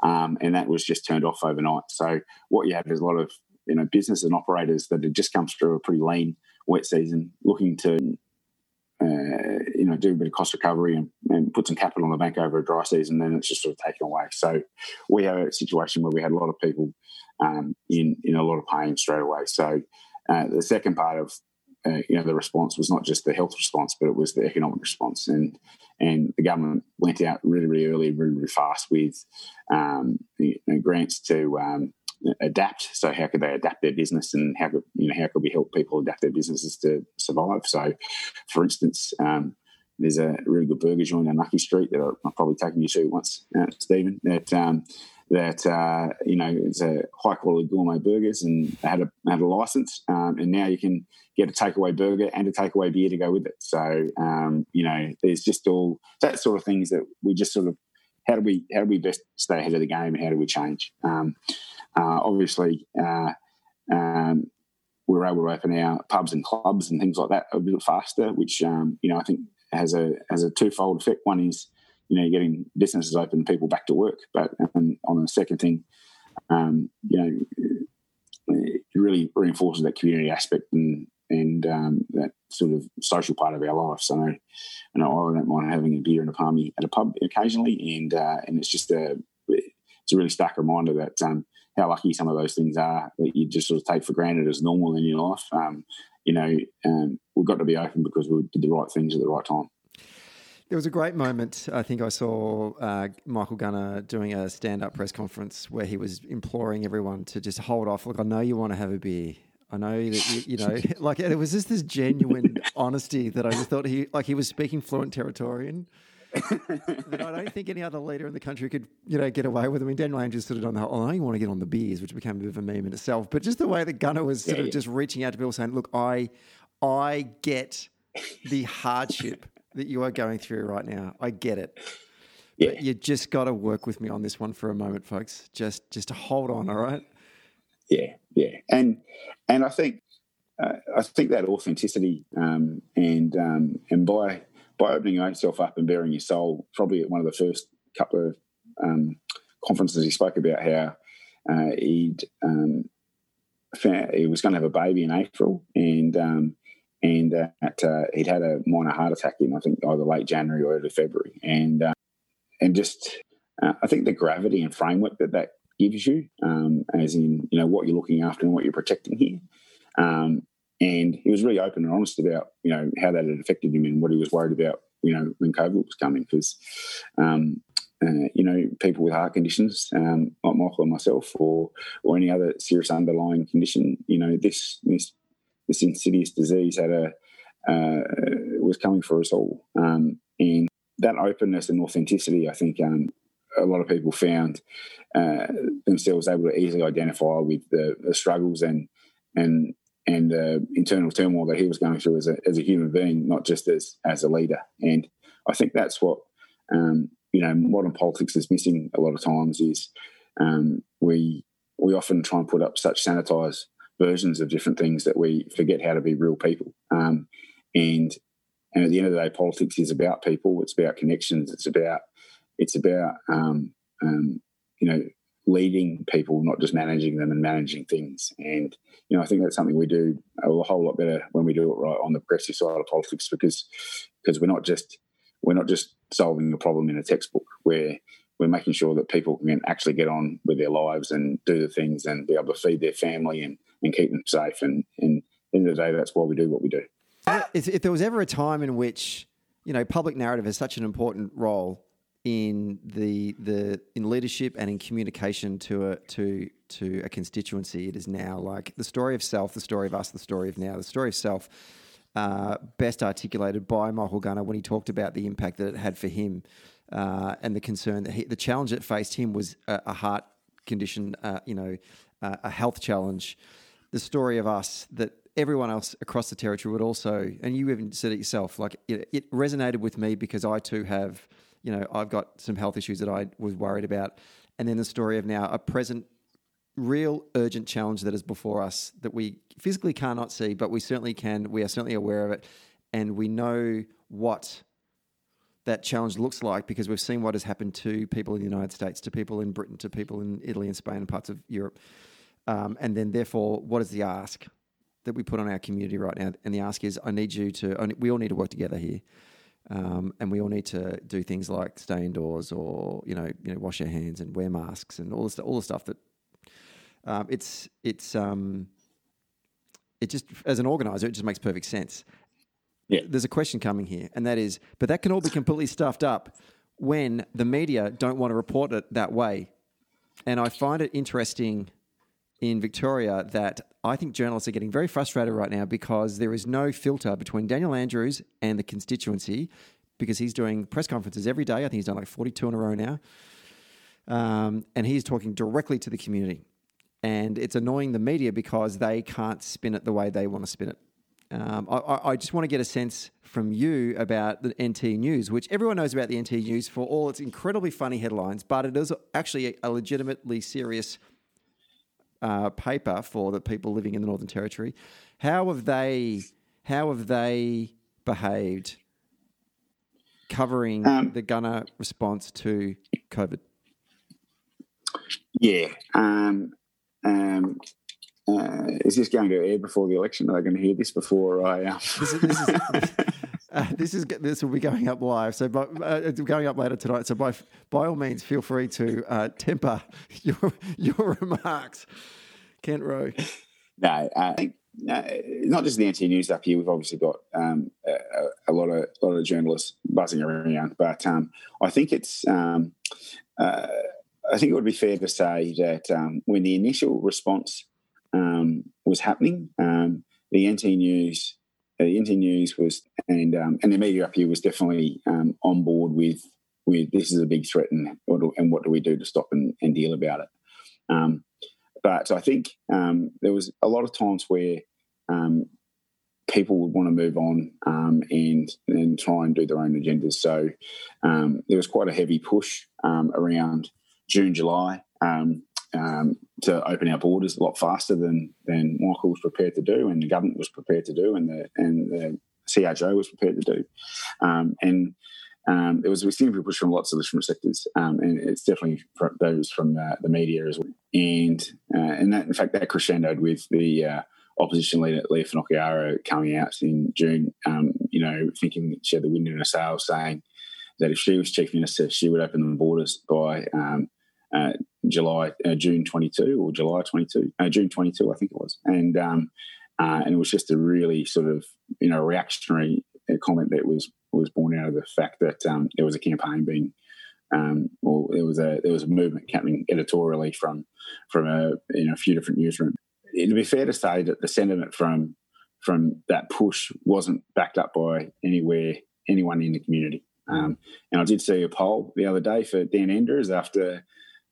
um, and that was just turned off overnight. So what you have is a lot of you know business and operators that have just come through a pretty lean wet season, looking to uh, you know do a bit of cost recovery and, and, put some capital on the bank over a dry season, then it's just sort of taken away. So we have a situation where we had a lot of people um, in in a lot of pain straight away. So uh, the second part of uh, you know the response was not just the health response, but it was the economic response, and and the government went out really really early, really really fast with um, grants to um, adapt. So how could they adapt their business, and how could you know how could we help people adapt their businesses to survive? So, for instance, um, there's a really good burger joint on Knuckey Street that I've probably taken you to once, uh, Stephen. That um, that uh, you know it's a high quality gourmet burgers, and had a had a license, um, and now you can get a takeaway burger and a takeaway beer to go with it. So um, you know, there's just all that sort of things that we just sort of how do we how do we best stay ahead of the game how do we change? Um, uh, obviously, uh, um, we were able to open our pubs and clubs and things like that a bit faster, which um, you know I think has a has a twofold effect. One is you know getting businesses open, people back to work, but um, on the second thing, um, you know, it really reinforces that community aspect and and um, that sort of social part of our life. So, you know, I don't mind having a beer and a palmy at a pub occasionally, and uh, and it's just a it's a really stark reminder that um, how lucky some of those things are that you just sort of take for granted as normal in your life. Um, you know, um, we've got to be open because we did the right things at the right time. There was a great moment. I think I saw uh, Michael Gunner doing a stand-up press conference where he was imploring everyone to just hold off. Look, I know you want to have a beer. I know that you, you know, [LAUGHS] like it was just this genuine honesty that I just thought he, like he was speaking fluent Territorian that I don't think any other leader in the country could, you know, get away with. I mean, Daniel Andrews sort of on the whole, oh, I know you want to get on the beers, which became a bit of a meme in itself, but just the way that Gunner was sort yeah, of yeah. just reaching out to people saying, look, I, I get the hardship that you are going through right now. I get it. Yeah. But you just got to work with me on this one for a moment, folks. Just, just to hold on. All right. Yeah. Yeah. And, and I think, uh, I think that authenticity um, and um, and by by opening yourself up and baring your soul, probably at one of the first couple of um, conferences, he spoke about how uh, he'd um, found, he was going to have a baby in April, and and that uh, he'd had a minor heart attack in I think either late January or early February, and uh, and just uh, I think the gravity and framework that that gives you, um, as in you know what you're looking after and what you're protecting here. Um, and he was really open and honest about you know how that had affected him and what he was worried about you know when COVID was coming because um, uh, you know people with heart conditions um, like Michael and myself or or any other serious underlying condition you know this this this insidious disease had a uh, was coming for us all um, and that openness and authenticity I think um, a lot of people found uh, themselves able to easily identify with the, the struggles and and and uh, internal turmoil that he was going through as a, as a human being, not just as as a leader. And I think that's what um, you know modern politics is missing a lot of times is um, we we often try and put up such sanitized versions of different things that we forget how to be real people. Um, and and at the end of the day, politics is about people. It's about connections. It's about it's about um, um, you know leading people, not just managing them and managing things. And you know, I think that's something we do a whole lot better when we do it right on the progressive side of politics because because we're not just we're not just solving a problem in a textbook. We're we're making sure that people can actually get on with their lives and do the things and be able to feed their family and, and keep them safe. And, and end of the day, that's why we do what we do. If, if there was ever a time in which, you know, public narrative has such an important role in the the in leadership and in communication to a to to a constituency. It is now like the story of self, the story of us, the story of now, the story of self. Uh, best articulated by Michael Gunner when he talked about the impact that it had for him uh, and the concern that he, the challenge that faced him was a, a heart condition, uh, you know, uh, a health challenge. The story of us that everyone else across the territory would also, and you even said it yourself, like it, it resonated with me because I too have you know, I've got some health issues that I was worried about. And then the story of now a present, real urgent challenge that is before us that we physically cannot see, but we certainly can. We are certainly aware of it. And we know what that challenge looks like because we've seen what has happened to people in the United States, to people in Britain, to people in Italy and Spain and parts of Europe. Um, and then, therefore, what is the ask that we put on our community right now? And the ask is, I need you to, we all need to work together here. Um, and we all need to do things like stay indoors or you know you know wash our hands and wear masks and all the all the stuff that um, it's it's um, it just as an organizer it just makes perfect sense. Yeah. There's a question coming here, and that is, but that can all be completely stuffed up when the media don't want to report it that way. And I find it interesting in Victoria that I think journalists are getting very frustrated right now because there is no filter between Daniel Andrews and the constituency because he's doing press conferences every day. I think he's done like 42 in a row now. Um, and he's talking directly to the community. And it's annoying the media because they can't spin it the way they want to spin it. Um, I, I, just want to get a sense from you about the NT News, which everyone knows about the NT News for all its incredibly funny headlines, but it is actually a legitimately serious uh, paper for the people living in the Northern Territory. How have they? How have they behaved covering um, the Gunner response to COVID? Yeah. Um, um, uh, is this going to air before the election? Are they going to hear this before I? Uh... This, is, this, is, [LAUGHS] uh, [LAUGHS] this is this will be going up live, so uh, it's going up later tonight. So by by all means, feel free to uh, temper [LAUGHS] your your remarks, Kent Rowe. No, I think not just the NT News up here. We've obviously got um, a, a, lot of a lot of journalists buzzing around, but um, I think it's um, uh, I think it would be fair to say that um, when the initial response um, was happening, um, the NT News the NT News was and um, and the media up here was definitely um, on board with with this is a big threat and what do, and what do we do to stop and, and deal about it. Um, but I think um, there was a lot of times where um, people would want to move on um, and and try and do their own agendas. So there was quite a heavy push around June, July. Um, to open our borders a lot faster than than Michael was prepared to do, and the government was prepared to do, and the and the CRJ was prepared to do. Um, and um, it was a significant push from lots of different sectors, um, and it's definitely from those from uh, the media as well. And uh, and that, in fact, that crescendoed with the uh, opposition leader Leah Finocchiaro coming out in June, um, you know, thinking she had the wind in her sails, saying that if she was chief minister, she would open the borders by um, uh, July, uh, June 22 or July 22, uh, June 22, I think it was, and um, uh, and it was just a really sort of you know reactionary comment that was was born out of the fact that um, there was a campaign being um, well, there was a there was a movement coming editorially from from a you know a few different newsrooms. It'd be fair to say that the sentiment from from that push wasn't backed up by anywhere anyone in the community. Um, and I did see a poll the other day for Dan Andrews after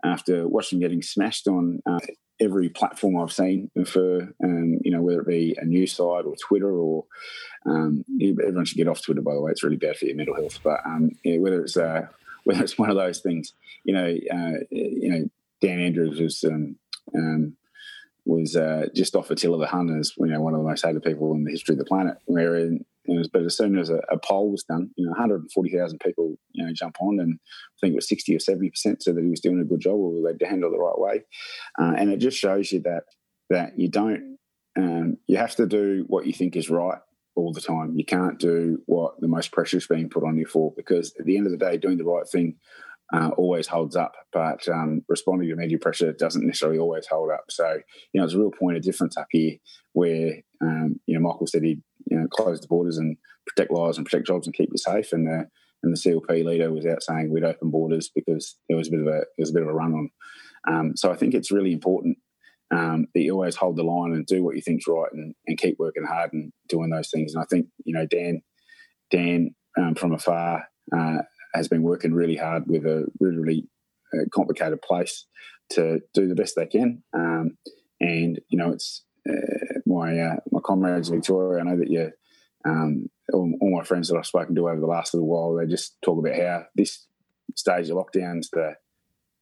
after watching getting smashed on uh, every platform I've seen for, um, you know, whether it be a news site or Twitter or um, everyone should get off Twitter, by the way. It's really bad for your mental health. But um, yeah, whether it's uh, [LAUGHS] whether it's one of those things, you know, uh, you know, Dan Andrews was um, um, was uh, just off Attila the Hun as you know one of the most hated people in the history of the planet. But as soon as a, a, poll was done, you know, 140,000 people, you know, jump on, and I think it was 60 or 70 percent said that he was doing a good job or they'd handle it the right way, uh, and it just shows you that that you don't, um, you have to do what you think is right all the time. You can't do what the most pressure is being put on you for, because at the end of the day, doing the right thing uh, always holds up, but um, responding to media pressure doesn't necessarily always hold up. So, you know, there's a real point of difference up here where, um, you know, Michael said he'd you know, close the borders and protect lives and protect jobs and keep you safe. And the and the CLP leader was out saying we'd open borders because there was a bit of a there was a bit of a run on. Um, so I think it's really important um, that you always hold the line and do what you think's right and, and keep working hard and doing those things. And I think you know Dan Dan um, from afar uh, has been working really hard with a really really uh, complicated place to do the best they can. Um, and you know it's uh, my uh, my comrades in Victoria. I know that you, um, all, all, my friends that I've spoken to over the last little while, they just talk about how this stage of lockdowns the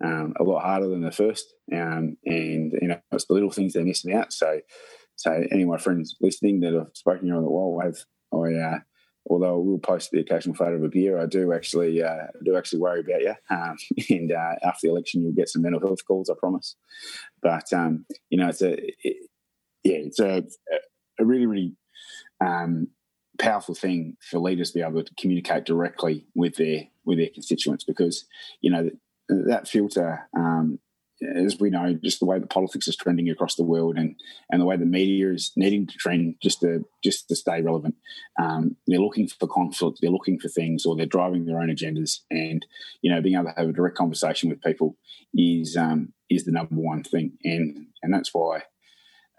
um, a lot harder than the first, um, and you know it's the little things they're missing out. So, so any of my friends listening that I've spoken to on the wall, have I. Uh, although I will post the occasional photo of a beer, I do actually uh, do actually worry about you. Um, [LAUGHS] and uh, after the election, you'll get some mental health calls, I promise. But um, you know, it's a yeah, it's a, a really, really um, powerful thing for leaders to be able to communicate directly with their with their constituents because you know that, that filter um, as we know, just the way the politics is trending across the world, and and the way the media is needing to trend just to just to stay relevant. Um, they're looking for conflict, they're looking for things, or they're driving their own agendas. And you know, being able to have a direct conversation with people is um, is the number one thing, and and that's why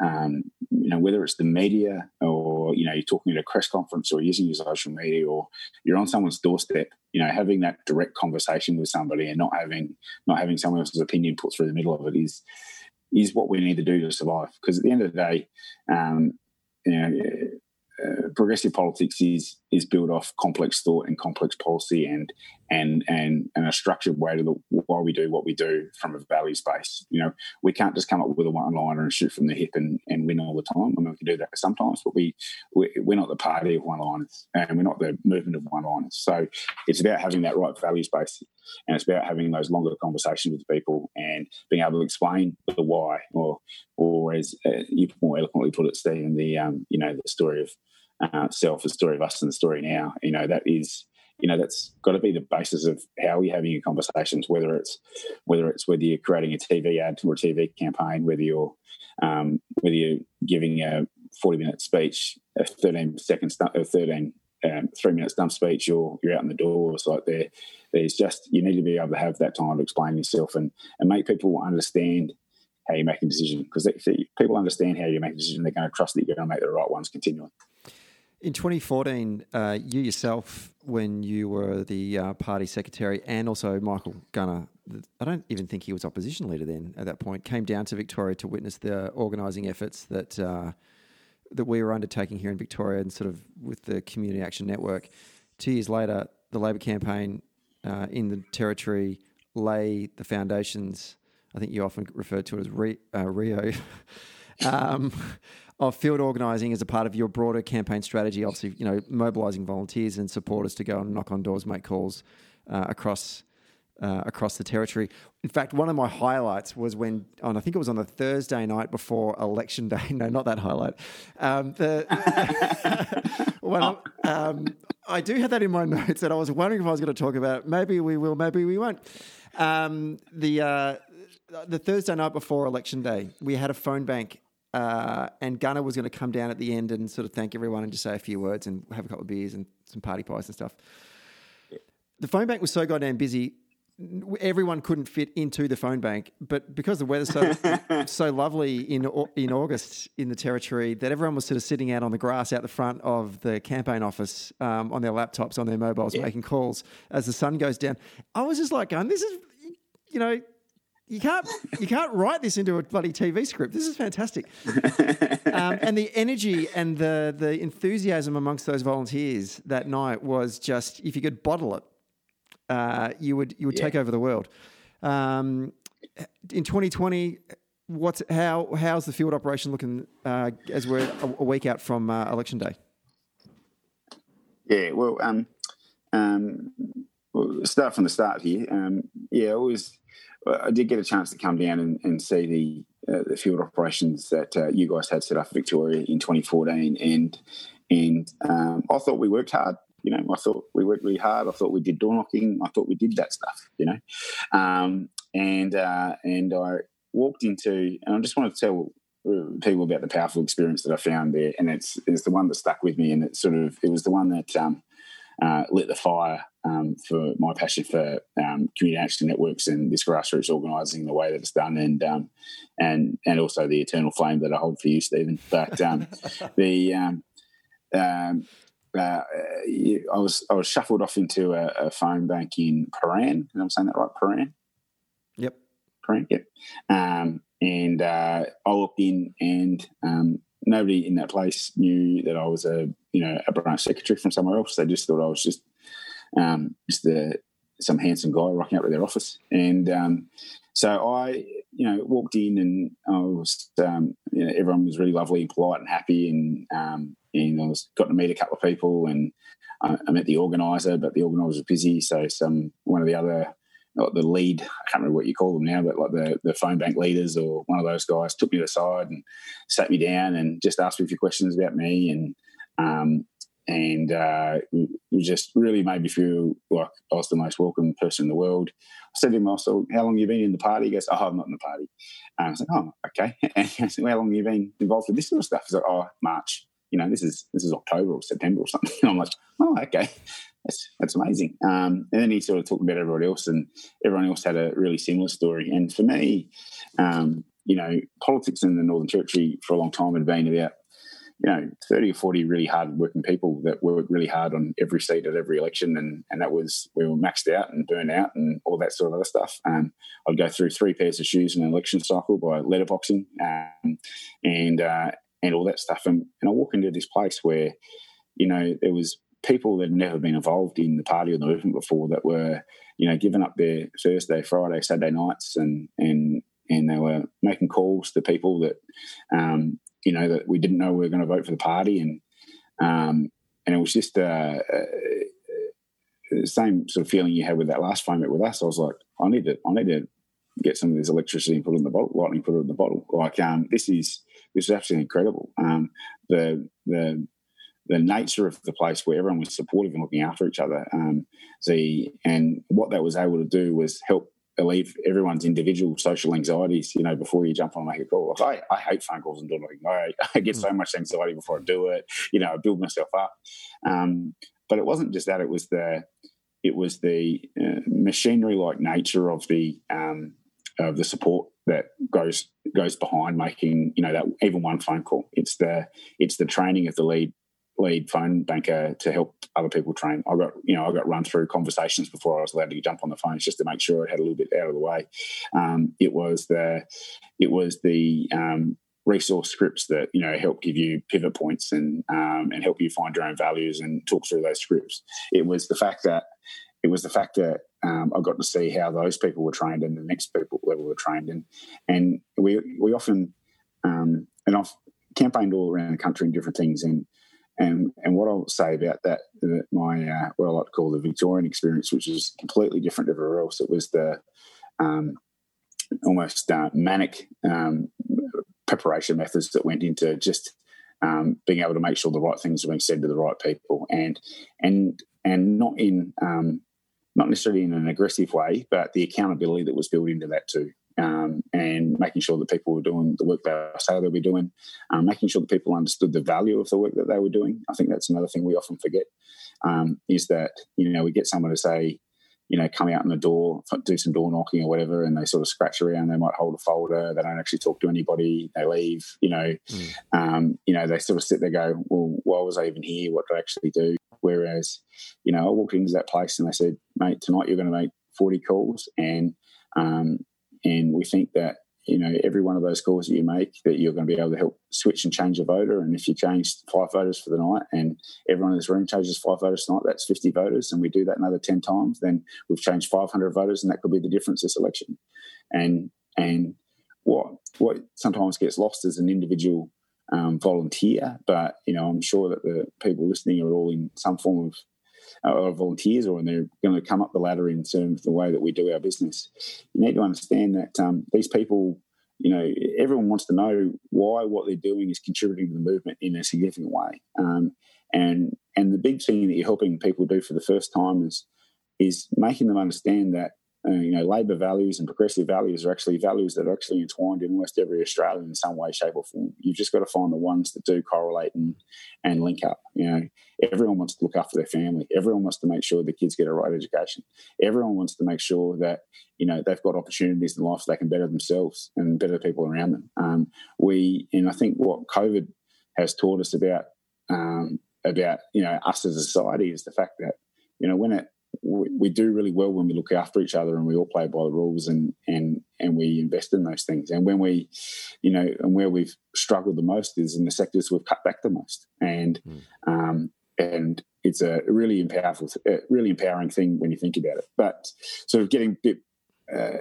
um, you know, whether it's the media or, you know, you're talking at a press conference or using your social media or you're on someone's doorstep, you know, having that direct conversation with somebody and not having not having someone else's opinion put through the middle of it is is what we need to do to survive. Because at the end of the day, um, you know, uh, progressive politics is is built off complex thought and complex policy and and and and a structured way to the, why we do what we do from a values base. You know, we can't just come up with a one liner and shoot from the hip and, and win all the time. I mean, we can do that sometimes, but we, we we're not the party of one liners and we're not the movement of one liners. So it's about having that right values base, and it's about having those longer conversations with people and being able to explain the why, or or as uh, you more eloquently put it, Stephen, the um, you know the story of uh, self, the story of us, and the story now. You know, that is, you know, that's got to be the basis of how we're having your conversations. Whether it's whether it's whether you're creating a TV ad or a TV campaign, whether you're um, whether you're giving a 40 minute speech, a 13 second, a 13 um, three minute stump speech, you're you're out in the door. It's like there, there's just you need to be able to have that time to explain yourself and and make people understand how you make a decision because people understand how you make a decision, they're going to trust that you're going to make the right ones continually. In 2014, uh, you yourself, when you were the uh, party secretary, and also Michael Gunner, I don't even think he was opposition leader then at that point, came down to Victoria to witness the organising efforts that uh, that we were undertaking here in Victoria and sort of with the Community Action Network. Two years later, the Labor campaign uh, in the territory lay the foundations. I think you often refer to it as Rio. [LAUGHS] um, of field organising as a part of your broader campaign strategy. Obviously, you know, mobilising volunteers and supporters to go and knock on doors, make calls uh, across uh, across the territory. In fact, one of my highlights was when, on I think it was on the Thursday night before election day. [LAUGHS] No, not that highlight. Um, the, [LAUGHS] well, um, I do have that in my notes, and I was wondering if I was going to talk about. It. Maybe we will, maybe we won't. Um, the uh, the Thursday night before election day, we had a phone bank. Uh, and Gunner was going to come down at the end and sort of thank everyone and just say a few words and have a couple of beers and some party pies and stuff. The phone bank was so goddamn busy everyone couldn't fit into the phone bank, but because the weather's so [LAUGHS] so lovely in in August in the territory, that everyone was sort of sitting out on the grass out the front of the campaign office um, on their laptops, on their mobiles, yeah. making calls as the sun goes down. I was just like, going, "This is, you know." You can't you can't write this into a bloody TV script. This is fantastic, [LAUGHS] um, and the energy and the the enthusiasm amongst those volunteers that night was just if you could bottle it, uh, you would you would yeah. take over the world. Um, in 2020, what's how how's the field operation looking uh, as we're a, a, week out from uh, election day? Yeah, well, um, um, well, start from the start here. Um, yeah, I was. I did get a chance to come down and, and see the uh, the field operations that uh, you guys had set up Victoria in 2014, and and um, I thought we worked hard you know, I thought we worked really hard. I thought we did door knocking. I thought we did that stuff. You know, um, and uh, and I walked into, and I just wanted to tell people about the powerful experience that I found there, and it's it's the one that stuck with me, and it sort of it was the one that um, uh, lit the fire um, for my passion for um, community action networks and this grassroots organising the way that it's done, and um, and and also the eternal flame that I hold for you, Stephen. But um, [LAUGHS] the um, um, uh, I was I was shuffled off into a, a phone bank in Prahran. I'm saying that right, Prahran. Yep. Prahran. Yep. Um, and uh, I walked in, and um, nobody in that place knew that I was a you know a branch secretary from somewhere else. They just thought I was just um, just the some handsome guy rocking up to their office, and um, so I you know walked in, and I was um, you know, everyone was really lovely and polite and happy, and um, and I was got to meet a couple of people, and I, I met the organizer, but the organizer was busy, so some one of the other the lead, I can't remember what you call them now, but like the, the phone bank leaders or one of those guys took me aside and sat me down and just asked me a few questions about me and um, and uh, it just really made me feel like I was the most welcome person in the world. I said to him, I said, how long have you been in the party? He goes, oh, I'm not in the party. And I was like, oh, okay. [LAUGHS] And I said, well, how long have you been involved with this sort of stuff? He's like, oh, March you know, this is this is October or September or something. [LAUGHS] And I'm like, oh, okay, that's that's amazing. Um, and then he sort of talked about everybody else, and everyone else had a really similar story. And for me, um, you know, politics in the Northern Territory for a long time had been about you know, 30 or 40 really hard working people that worked really hard on every seat at every election. And, and that was, we were maxed out and burnt out and all that sort of other stuff. Um, I'd go through three pairs of shoes in an election cycle by letterboxing. Um, and, uh, and all that stuff. And, and I walk into this place where, you know, there was people that had never been involved in the party or the movement before that were, you know, giving up their Thursday, Friday, Saturday nights and and and they were making calls to people that, um, you know, that we didn't know we were going to vote for the party, and um, and it was just uh, uh, the same sort of feeling you had with that last phone with us. I was like, I need to, I need to get some of this electricity and put it in the bottle, lightning, put it in the bottle. Like, um, this is this is absolutely incredible. Um, the the the nature of the place where everyone was supportive and looking after each other. Um, the and what that was able to do was help alleviate everyone's individual social anxieties. You know, before you jump on and make a call. Like I, I hate phone calls and doing nothing. I, I get so much anxiety before I do it. You know, I build myself up. Um, but it wasn't just that. It was the it was the uh, machinery like nature of the um, of the support that goes goes behind making you know that even one phone call. It's the it's the training of the lead lead phone banker to help other people train. I got you know I got run through conversations before I was allowed to jump on the phones just to make sure it had a little bit out of the way. Um, it was the it was the um, resource scripts that you know help give you pivot points and um, and help you find your own values and talk through those scripts. It was the fact that it was the fact that um, I got to see how those people were trained and the next people level were trained, and and we we often um, and I've campaigned all around the country in different things, and and and what I'll say about that, that my uh, what I like to call the Victorian experience, which is completely different to everywhere else. It was the um, almost uh, manic um, preparation methods that went into just um, being able to make sure the right things are being said to the right people, and and and not in um, not necessarily in an aggressive way, but the accountability that was built into that too. Um, and making sure that people were doing the work they say they'll be doing, um, making sure that people understood the value of the work that they were doing. I think that's another thing we often forget um, is that you know we get someone to say, you know, come out in the door, do some door knocking or whatever, and they sort of scratch around. They might hold a folder. They don't actually talk to anybody. They leave. You know, mm. um, you know, they sort of sit there, go, well, why was I even here? What did I actually do? Whereas, you know, I walked into that place and they said, mate, tonight you're going to make 40 calls, and um, and we think that you know every one of those calls that you make that you're going to be able to help switch and change a voter. And if you change five voters for the night and everyone in this room changes five voters tonight that's 50 voters and we do that another 10 times then we've changed 500 voters and that could be the difference this election. And and what what sometimes gets lost as an individual um, volunteer but you know i'm sure that the people listening are all in some form of uh, volunteers or and they're going to come up the ladder in terms of the way that we do our business. You need to understand that um, these people, you know, everyone wants to know why what they're doing is contributing to the movement in a significant way. Um, and and the big thing that you're helping people do for the first time is is making them understand that uh, you know, Labor values and progressive values are actually values that are actually entwined in almost every Australian in some way, shape, or form. You've just got to find the ones that do correlate and, and link up. You know, everyone wants to look after their family. Everyone wants to make sure the kids get a right education. Everyone wants to make sure that you know they've got opportunities in life so they can better themselves and better the people around them. Um, we and I think what COVID has taught us about um, about you know us as a society is the fact that you know when it we, we, do really well when we look after each other and we all play by the rules and and and we invest in those things. And when we, you know, and where we've struggled the most is in the sectors we've cut back the most. And mm. um, and it's a really powerful, really empowering thing when you think about it. But sort of getting bit uh,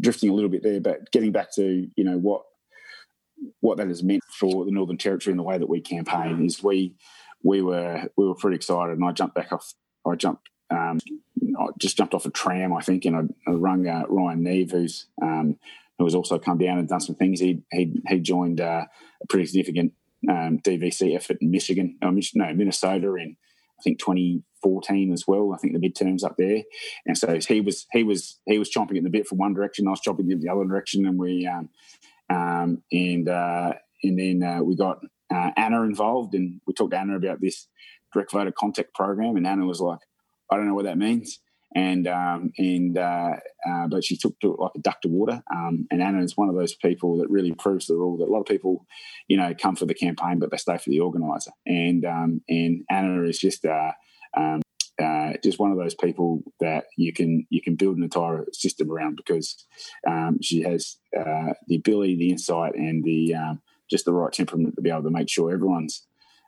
drifting a little bit there, but getting back to you know what what that has meant for the Northern Territory and the way that we campaign is we we were we were pretty excited, and I jumped back off. I jumped um, I just jumped off a tram, I think, and I, I rung uh, Ryan Neve, who's um, who has also come down and done some things. He he, he joined uh, a pretty significant um, DVC effort in Michigan, no, Minnesota in I think 2014 as well. I think the midterms up there, and so he was he was he was chomping at the bit from one direction. I was chomping in the other direction, and we um, um, and uh, and then uh, we got uh, Anna involved, and we talked to Anna about this direct voter contact program, and Anna was like, I don't know what that means. And um, and uh, uh, but she took to it like a duck to water. Um, and Anna is one of those people that really proves the rule that a lot of people, you know, come for the campaign, but they stay for the organizer. And um, and Anna is just uh, um, uh, just one of those people that you can you can build an entire system around because um, she has uh, the ability, the insight, and the um, just the right temperament to be able to make sure everyone's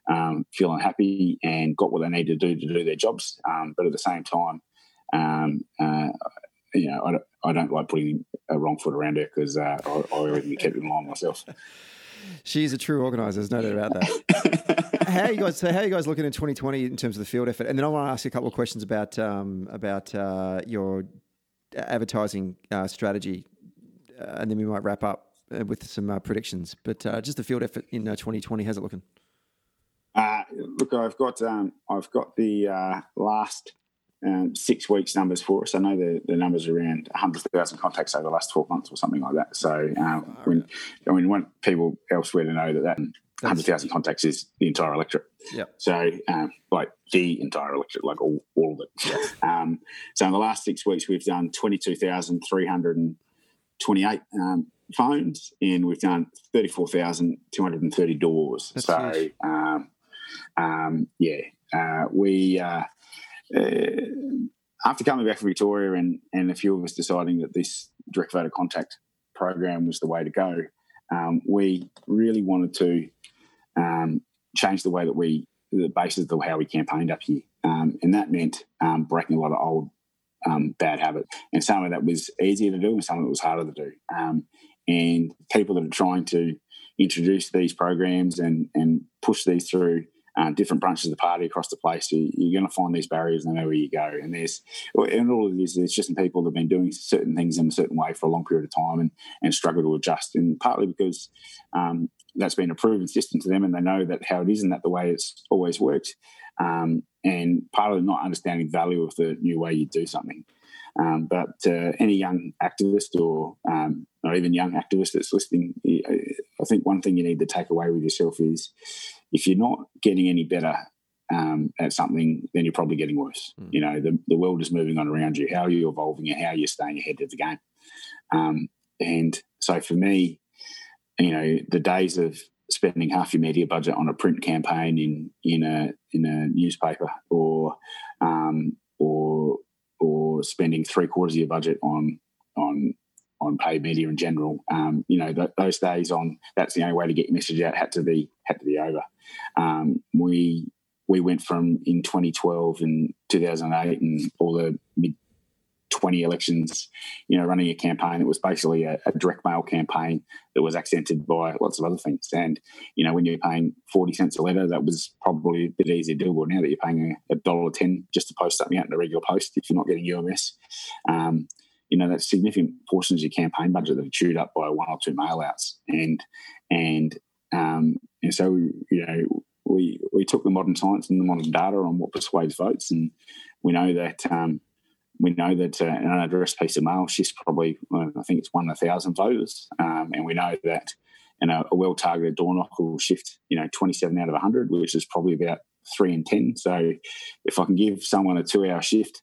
um, feeling happy and got what they need to do to do their jobs. Um, but at the same time, um, uh, you know, I don't, I don't, like putting a wrong foot around her because uh, I, I already kept in line myself. [LAUGHS] She's a true organizer. There's no doubt about that. [LAUGHS] how are you guys? So how are you guys looking in 2020 in terms of the field effort? And then I want to ask you a couple of questions about um, about uh, your advertising uh, strategy, uh, and then we might wrap up uh, with some uh, predictions. But just the field effort in 2020, how's it looking? Uh, look, I've got um, I've got the uh, last um, six weeks numbers for us. I know the, the numbers are around 100,000 contacts over the last 12 months or something like that. So uh, when, I mean, want people elsewhere to know that that 100,000 contacts is the entire electorate. Yeah. So um, like the entire electorate, like all, all of it. Yeah. [LAUGHS] Um, so in the last six weeks, we've done 22,328 um, phones and we've done 34,230 doors. That's so um, yeah, uh, we uh, uh, after coming back from Victoria and and a few of us deciding that this direct voter contact program was the way to go, um, we really wanted to um, change the way that we the basis of how we campaigned up here, um, and that meant um, breaking a lot of old um, bad habits. And some of that was easier to do, and some of it was harder to do. And people that are trying to introduce these programs and and push these through uh, different branches of the party across the place, you, are going to find these barriers no matter where you go. And there's, and all of this, it's just people that have been doing certain things in a certain way for a long period of time and, and struggle to adjust. And partly because um, that's been a proven system to them and they know that how it is and that the way it's always worked. Um, and part of not understanding value of the new way you do something. Um, but uh, any young activist or um, or even young activist that's listening, I think one thing you need to take away with yourself is if you're not getting any better um, at something, then you're probably getting worse. Mm. You know, the, the world is moving on around you. How are you evolving and how are you staying ahead of the game? Um, and so for me, you know, the days of spending half your media budget on a print campaign in in a in a newspaper or um, or or spending three quarters of your budget on on on paid media in general. Um, you know, th- those days on that's the only way to get your message out had to be had to be over. Um, we we went from in 2012 and 2008 and all the mid 20 elections, you know, running a campaign that was basically a, a, direct mail campaign that was accented by lots of other things. And, you know, when you're paying 40 cents a letter, that was probably a bit easier to do. Now that you're paying a dollar 10 just to post something out in a regular post, if you're not getting UMS, um, you know, that's significant portions of your campaign budget that are chewed up by one or two mail outs. And, and, um, and so, you know, we, we took the modern science and the modern data on what persuades votes. And we know that, um, we know that uh, an unaddressed piece of mail shifts probably, well, I think it's one in a thousand voters. Um, and we know that you know, a well targeted door knock will shift, you know, 27 out of 100, which is probably about three in 10. So if I can give someone a two hour shift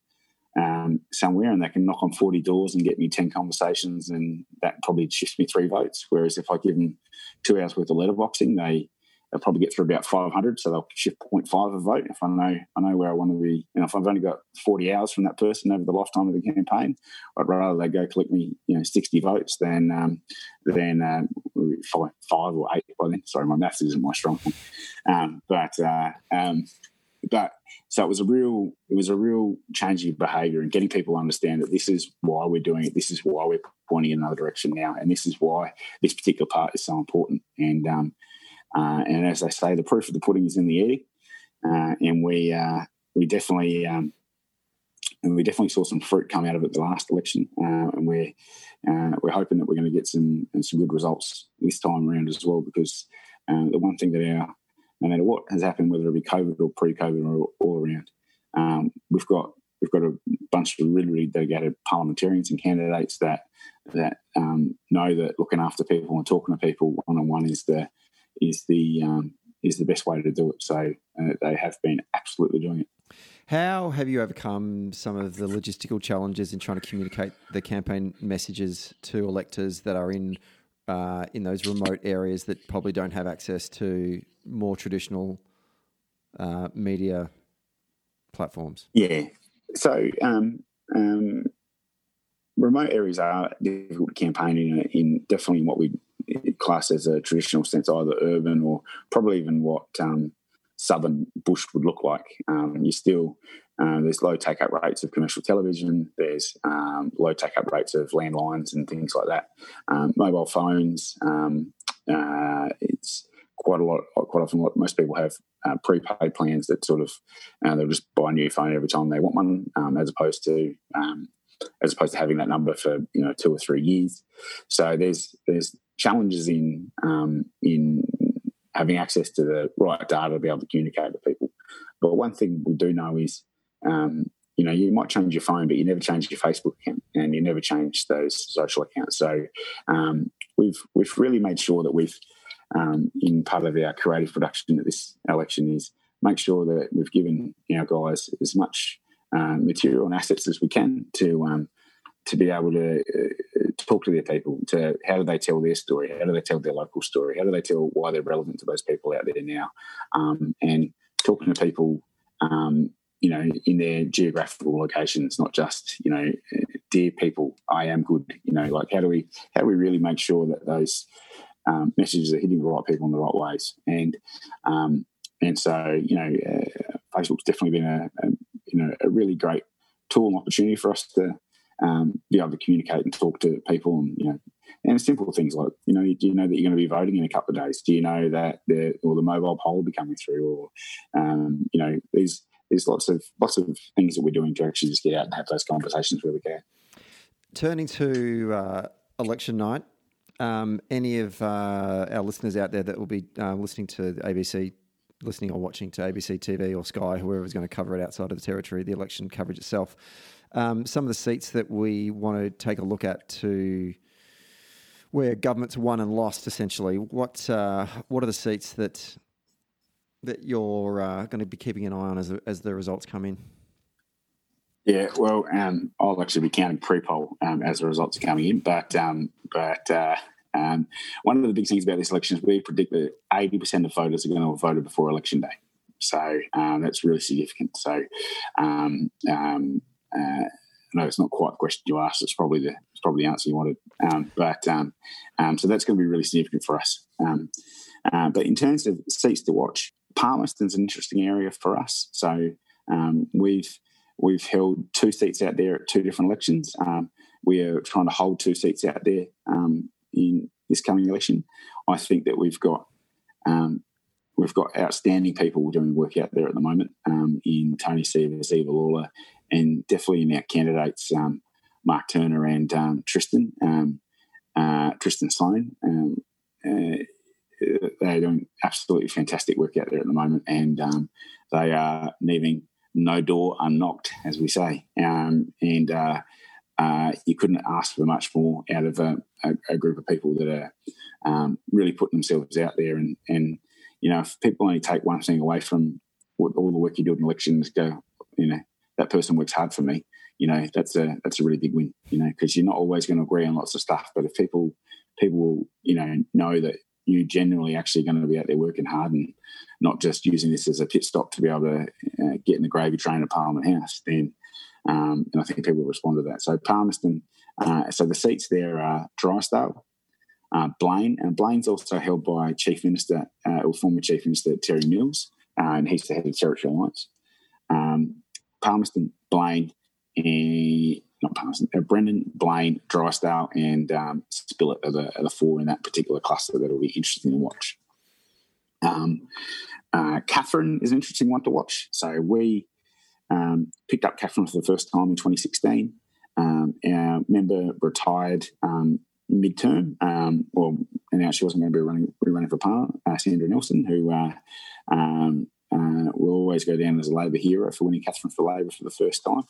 um, somewhere and they can knock on 40 doors and get me 10 conversations and that probably shifts me three votes. Whereas if I give them two hours worth of letterboxing, they they'll probably get through about 500, so they'll shift 0.5 a vote. If I know I know where I want to be, know, if I've only got 40 hours from that person over the lifetime of the campaign, I'd rather they go collect me, you know, 60 votes than um, than um, five, five or eight by then. Sorry, my maths isn't my strong point, um, but uh, um, but so it was a real it was a real change in behaviour and getting people to understand that this is why we're doing it. This is why we're pointing in another direction now, and this is why this particular part is so important. And um, uh, and as I say, the proof of the pudding is in the eating, uh, and we uh, we definitely um, and we definitely saw some fruit come out of it the last election, uh, and we're uh, we're hoping that we're going to get some some good results this time around as well. Because uh, the one thing that our no matter what has happened, whether it be COVID or pre-COVID or all around, um, we've got we've got a bunch of really, really dedicated parliamentarians and candidates that that um, know that looking after people and talking to people one on one is the is the um, is the best way to do it. So uh, they have been absolutely doing it. How have you overcome some of the logistical challenges in trying to communicate the campaign messages to electors that are in uh, in those remote areas that probably don't have access to more traditional uh, media platforms? Yeah. So um, um, remote areas are difficult to campaign in, in definitely in what we class as a traditional sense, either urban or probably even what um, southern bush would look like. Um, you still uh, there's low take up rates of commercial television. There's um, low take up rates of landlines and things like that. Um, mobile phones. Um, uh, it's quite a lot. Quite often, what most people have uh, prepaid plans that sort of uh, they'll just buy a new phone every time they want one, um, as opposed to um, as opposed to having that number for you know two or three years. So there's there's challenges in um, in having access to the right data to be able to communicate with people. But one thing we do know is, um, you know, you might change your phone, but you never change your Facebook account, and you never change those social accounts. So um, we've we've really made sure that we've um, in part of our creative production at this election is make sure that we've given our guys as much uh, material and assets as we can to um, to be able to uh, talk to their people. To how do they tell their story? How do they tell their local story? How do they tell why they're relevant to those people out there now? Um, and talking to people, um, you know, in their geographical locations, not just you know, dear people, I am good. You know, like how do we how do we really make sure that those um, messages are hitting the right people in the right ways? And um, and so you know, uh, Facebook's definitely been a, a you know a really great tool and opportunity for us to um, be able to communicate and talk to people and you know and simple things like you know do you know that you're going to be voting in a couple of days? Do you know that the or the mobile poll will be coming through? Or um, you know there's there's lots of lots of things that we're doing to actually just get out and have those conversations where we can. Turning to uh, election night, um, any of uh, our listeners out there that will be uh, listening to ABC, listening or watching to ABC TV or Sky, whoever is going to cover it outside of the territory, the election coverage itself. Um, some of the seats that we want to take a look at to where government's won and lost, essentially. What uh, what are the seats that that you're uh, going to be keeping an eye on as as the results come in? Yeah, well, um, I'll actually be counting pre-poll um, as the results are coming in, but um, but uh, um, one of the big things about this election is we predict that eighty percent of voters are going to have voted before election day, so um, that's really significant. So, um, uh, no, it's not quite the question you asked. It's probably the it's probably the answer you wanted, but so that's going to be really significant for us. Uh, but in terms of seats to watch, Palmerston's an interesting area for us. So we've We've held two seats out there at two different elections. Um, we are trying to hold two seats out there um, in this coming election. I think that we've got um, we've got outstanding people doing work out there at the moment um, in Tony Sievers, Eva Lawler, and definitely in our candidates, um, Mark Turner and um, Tristan uh, Tristan Slane. Uh, they're doing absolutely fantastic work out there at the moment, and they are leaving no door unknocked, as we say. Um, and uh, uh, you couldn't ask for much more out of a, a, a group of people that are um, really putting themselves out there. And, and, you know, if people only take one thing away from all the work you do in elections, go, you know, that person works hard for me. You know, that's a that's a really big win. You know, because you're not always going to agree on lots of stuff, but if people people you know know that you genuinely actually going to be out there working hard and not just using this as a pit stop to be able to uh, get in the gravy train at Parliament House, then um, and I think people will respond to that. So Palmerston, uh, so the seats there are Drysdale, uh, Blain, and Blain's also held by Chief Minister uh, or former Chief Minister Terry Mills, uh, and he's the head of Territory Alliance. Um, Palmerston, Blain, and not Palmerston, uh, Brennan, Blain, Drysdale, and um, are the, are the four in that particular cluster that'll be interesting to watch. Um, uh, Katherine is an interesting one to watch. So we um, picked up Katherine for the first time in 2016. Um, our member retired um, midterm. Um, well, announced she wasn't going to be running, running for Parliament. Uh, Sandra Nelson, who uh, um, uh, will always go down as a Labor hero for winning Katherine for Labor for the first time.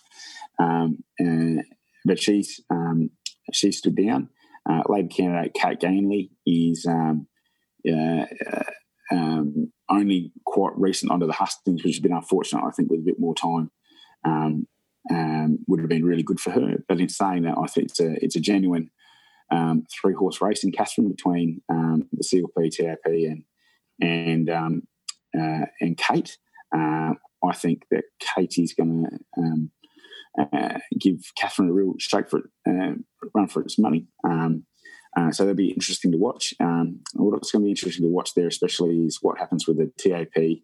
Um, uh, but she's um, she stood down. Uh, Labor candidate Kate Ganley is um, uh, um, only quite recent under the hustings, which has been unfortunate. I think with a bit more time, um, um, would have been really good for her. But in saying that, I think it's a it's a genuine three horse race in Katherine between the CLP, TAP, and and um, uh, and Kate. Uh, I think that Kate is going to uh, give Katherine a real shake for it, uh, run for its money. Um, uh, so that'll be interesting to watch. Um, what's going to be interesting to watch there, especially, is what happens with the TAP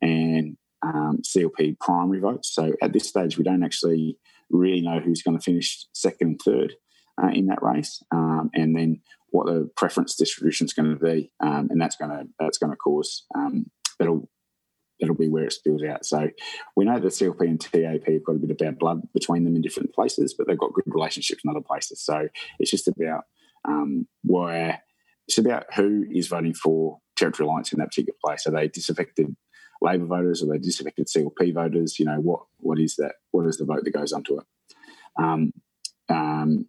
and um, CLP primary votes. So at this stage, we don't actually really know who's going to finish second and third uh, in that race, um, and then what the preference distribution is going to be, um, and that's going to that's going to cause um, that'll that'll be where it spills out. So we know that CLP and TAP have got a bit of bad blood between them in different places, but they've got good relationships in other places. So it's just about um, where it's about who is voting for Territory Alliance in that particular place. Are they disaffected Labor voters? Are they disaffected CLP voters? You know what what is that? What is the vote that goes onto it? Um, um,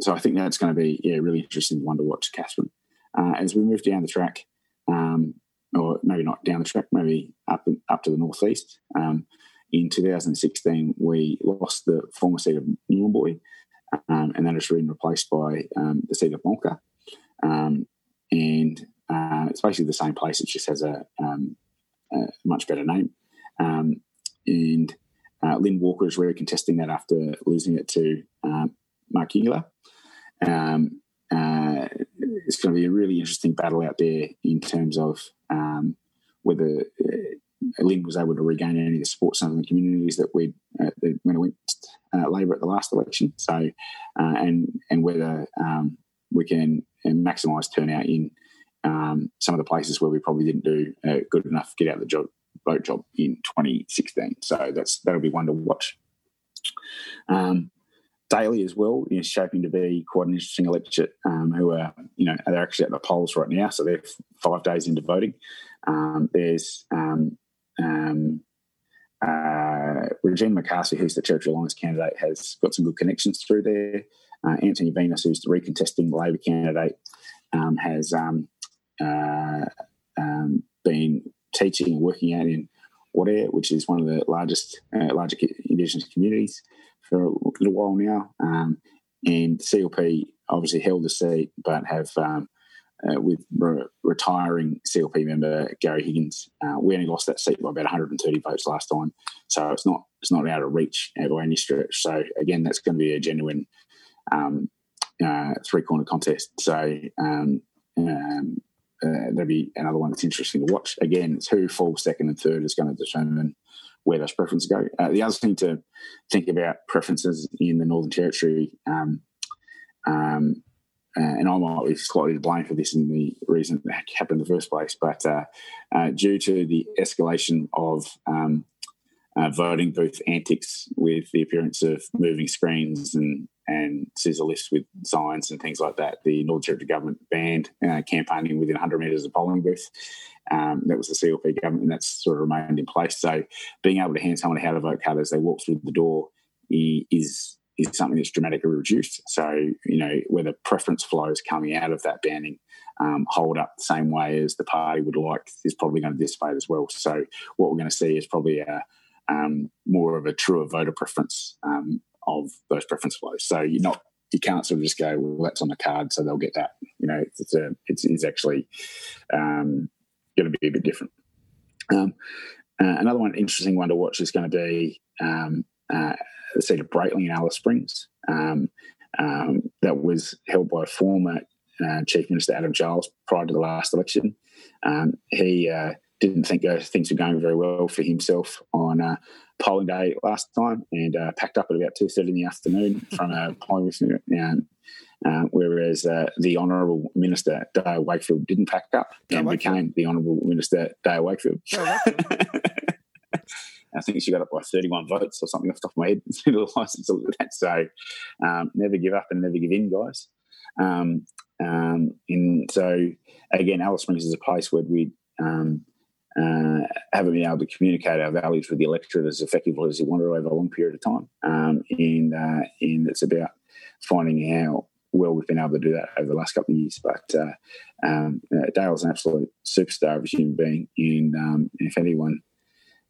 so I think that's going to be yeah really interesting one to watch, Katherine. Uh, as we move down the track, um, or maybe not down the track, maybe up up to the northeast. Um, in 2016, we lost the former seat of Nhulunbuy, um, and that has been replaced by um, the seat of Mulka. Um, and uh, it's basically the same place, it just has a, um, a much better name. Um, and uh, Lynne Walker is really contesting that after losing it to Mark Guyula. Um, uh, it's going to be a really interesting battle out there in terms of um, whether uh, Lynne was able to regain any of the support some of the communities that we uh, when it went uh, Labor at the last election. So, uh, and and whether um, we can maximise turnout in um, some of the places where we probably didn't do a good enough get out the job boat job in 2016. So that's that'll be one to watch. Um, Daly as well is shaping to be quite an interesting electorate um, who are, you know, they're actually at the polls right now. So they're five days into voting. Um, there's um, um, uh, Regina McCarthy, who's the Territory Alliance candidate, has got some good connections through there. Uh, Anthony Venes, who's the recontesting Labor candidate, um, has um, uh, been teaching and working out in Wadeye, which is one of the largest, uh, larger Indigenous communities for a little while now. Um, and CLP obviously held the seat, but have um, uh, with re- retiring CLP member Gary Higgins, uh, we only lost that seat by about 130 votes last time, so it's not it's not out of reach by any stretch. So again, that's going to be a genuine um, uh, three corner contest. So um, um, uh, there'll be another one that's interesting to watch. Again, it's who falls second and third is going to determine where those preferences go. Uh, the other thing to think about preferences in the Northern Territory, um, um, uh, and I might be slightly to blame for this in the reason that happened in the first place, but uh, uh, due to the escalation of um, uh, voting booth antics with the appearance of moving screens and and scissor lifts with signs and things like that. The Northern Territory government banned uh, campaigning within 100 metres of polling booth. Um, that was the CLP government, and that's sort of remained in place. So, being able to hand someone a how to vote card as they walk through the door is is something that's dramatically reduced. So, you know, whether preference flows coming out of that banning um, hold up the same way as the party would like is probably going to dissipate as well. So, what we're going to see is probably a um, more of a truer voter preference um, of those preference flows. So you're not you can't sort of just go, well, that's on the card, so they'll get that. You know, it's a, it's, it's actually um, going to be a bit different. Um, uh, another one, interesting one to watch is going to be um, uh, the seat of Braitling in Alice Springs. Um, um, that was held by a former uh, Chief Minister Adam Giles prior to the last election. Um, he uh, didn't think uh, things were going very well for himself on uh, polling day last time and uh, packed up at about 2.30 in the afternoon from a [LAUGHS] polling um, uh, whereas uh, the Honourable Minister Dale Wakefield didn't pack up Dale and Wakefield. became the Honourable Minister Dale Wakefield. [LAUGHS] I think she got up by 31 votes or something off the top of my head. [LAUGHS] license that. So um, never give up and never give in, guys. Um, um, and so, again, Alice Springs is a place where we um, uh, haven't been able to communicate our values with the electorate as effectively as we wanted over a long period of time. Um, and, uh, and it's about finding how well we've been able to do that over the last couple of years. But uh, um, uh, Dale's an absolute superstar of a human being. And um, if anyone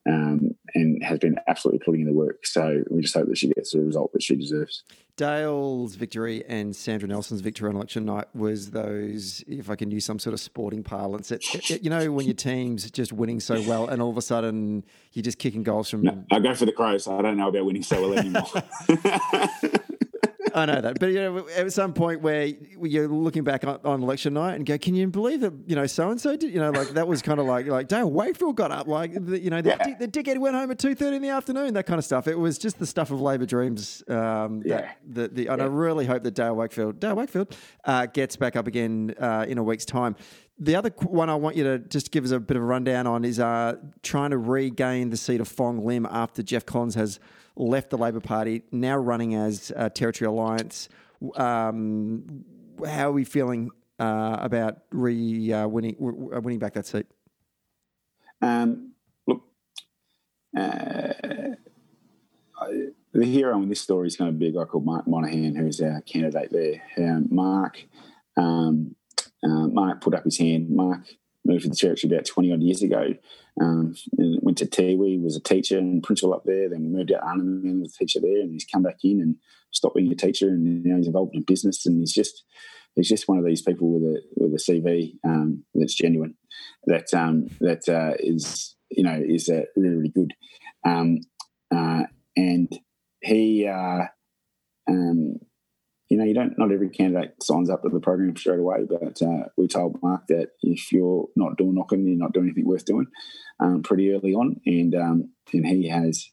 um, and has been absolutely putting in the work. So we just hope that she gets the result that she deserves. Dale's victory and Sandra Nelson's victory on election night was those, if I can use some sort of sporting parlance, it, it, you know, when your team's just winning so well and all of a sudden you're just kicking goals from. No, I go for the Crows. I don't know about winning so well anymore. [LAUGHS] [LAUGHS] I know that, but you know, at some point where you're looking back on, on election night and go, "Can you believe that?" You know, so and so did. You know, like that was kind of like like Dale Wakefield got up, like the, you know, the, yeah. the dickhead went home at two thirty in the afternoon. That kind of stuff. It was just the stuff of Labor dreams. Um, yeah. That, the, and yeah. I really hope that Dale Wakefield, Dale Wakefield, uh, gets back up again uh, in a week's time. The other one I want you to just give us a bit of a rundown on is uh, trying to regain the seat of Fong Lim after Jeff Collins has left the Labor Party, now running as a Territory Alliance. Um, how are we feeling uh, about re uh, winning uh, winning back that seat? Um, look, uh, the hero in this story is going to be a guy called Mark Monaghan, who's our candidate there. Um, Mark, uh, Mark put up his hand. Mark moved to the church about 20 odd years ago. Um, went to Tiwi, was a teacher and principal up there, then moved out to Arnhem and was a teacher there, and he's come back in and stopped being a teacher, and now he's involved in business, and he's just he's just one of these people with a with a CV um, that's genuine, that um, that uh, is you know is uh, really really good, um, uh, and he uh, um, you know, you don't. Not every candidate signs up to the program straight away. But uh, we told Mark that if you're not door knocking, you're not doing anything worth doing, um, pretty early on, and um, and he has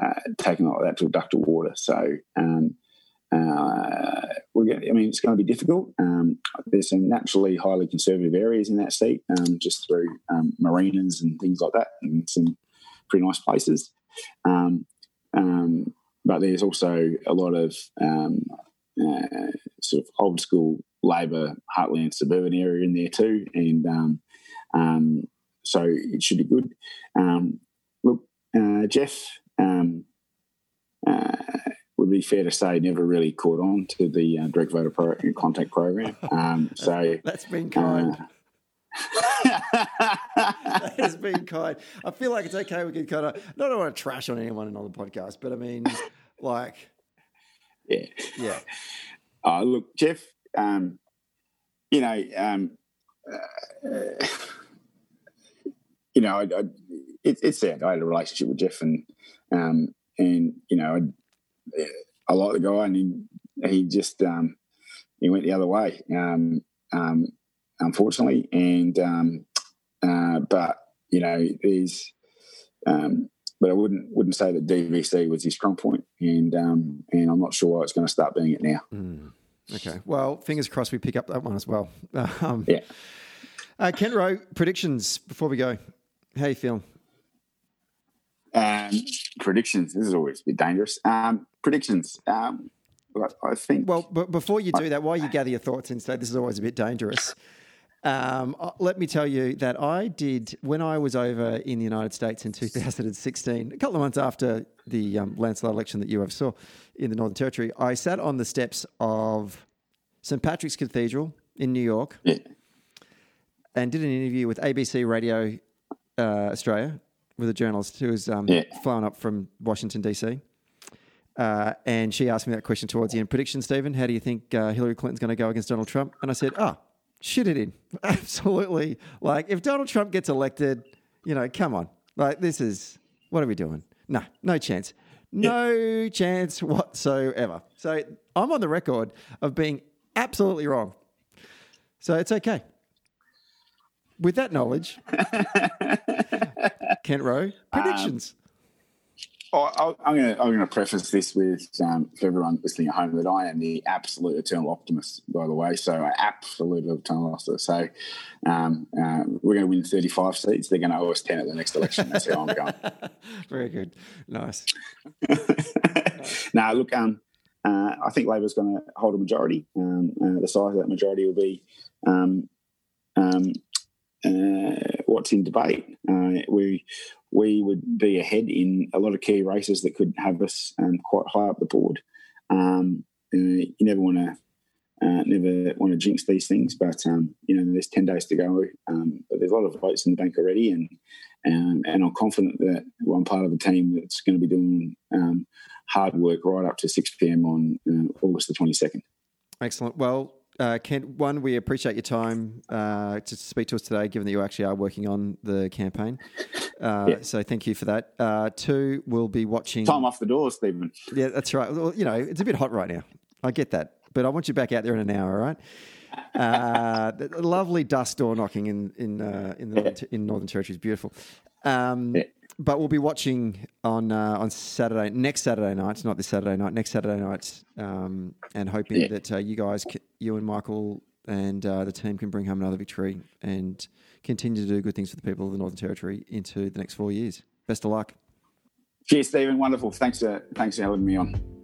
uh, taken that to a duck to water. So um, uh, we're going I mean, it's going to be difficult. Um, there's some naturally highly conservative areas in that seat, um, just through um, marinas and things like that, and some pretty nice places. But there's also a lot of um, uh, sort of old school Labor heartland suburban area in there too, and so it should be good. look, uh, Jeff. Uh, would be fair to say never really caught on to the uh, direct voter pro- contact program. Um, [LAUGHS] so that's been kind. Uh, [LAUGHS] that has been kind. I feel like it's okay. We can kind of not I want to trash on anyone on the podcast, but I mean, [LAUGHS] like, yeah, yeah. Uh, [LAUGHS] look, Jeff. Um, you know, um, uh, you know, I, I, it, it's sad. I had a relationship with Jeff, and um, and you know, I, I like the guy, and he he just um, he went the other way, um, um, unfortunately. And um, uh, but you know, there's um, but I wouldn't wouldn't say that DVC was his strong point, and um, and I'm not sure why it's going to start being it now. Mm. Okay, well, fingers crossed we pick up that one as well. [LAUGHS] Um, yeah. Uh, Kent Rowe, predictions before we go. How you feeling? Um, predictions. This is always a bit dangerous. Um, predictions. Um, I think. Well, but before you do that, while you gather your thoughts and say this is always a bit dangerous, um, uh, let me tell you that I did when I was over in the United States in 2016, a couple of months after the um, landslide election that you oversaw in the Northern Territory. I sat on the steps of St Patrick's Cathedral in New York yeah. and did an interview with ABC Radio uh, Australia with a journalist who was um, yeah. flown up from Washington DC. Uh, and she asked me that question towards the end. Prediction, Stephen, how do you think uh, Hillary Clinton's going to go against Donald Trump? And I said, oh, shit it in. [LAUGHS] Absolutely. Like, if Donald Trump gets elected, you know, come on. Like, this is, what are we doing? No, no chance. No yeah. chance whatsoever. So I'm on the record of being absolutely wrong. So it's okay. With that knowledge, [LAUGHS] Kent Rowe, predictions. Um, I'm going to I'm going to preface this with um, for everyone listening at home that I am the absolute eternal optimist, by the way. So I absolutely eternal optimist. So um, uh, we're going to win 35 seats. They're going to owe us 10 at the next election. That's how I'm going. [LAUGHS] Very good. Nice. [LAUGHS] now, look, um, uh, I think Labor's going to hold a majority. Um, uh, the size of that majority will be um, um, uh, what's in debate. Uh, we we would be ahead in a lot of key races that could have us um, quite high up the board. Um, uh, you never want to. Uh, never want to jinx these things, but um, you know there's ten days to go. Um, but there's a lot of votes in the bank already, and and, and I'm confident that I'm part of a team that's going to be doing um, hard work right up to 6 p.m. on uh, August the 22nd. Excellent. Well, uh, Kent, one, we appreciate your time uh, to speak to us today, given that you actually are working on the campaign. Uh, yeah. So thank you for that. Uh, two, we'll be watching. Time off the door, Stephen. Yeah, that's right. Well, you know, it's a bit hot right now. I get that. But I want you back out there in an hour, all right? Uh, [LAUGHS] lovely dust door knocking in in uh, in, the, yeah. in Northern Territory is beautiful. Um, yeah but we'll be watching on uh, on Saturday, next Saturday night, not this Saturday night, next Saturday night, um, and hoping yeah. that uh, you guys, you and Michael and uh, the team can bring home another victory and continue to do good things for the people of the Northern Territory into the next four years. Best of luck. Cheers, Stephen. Wonderful. Thanks, uh, thanks for having me on.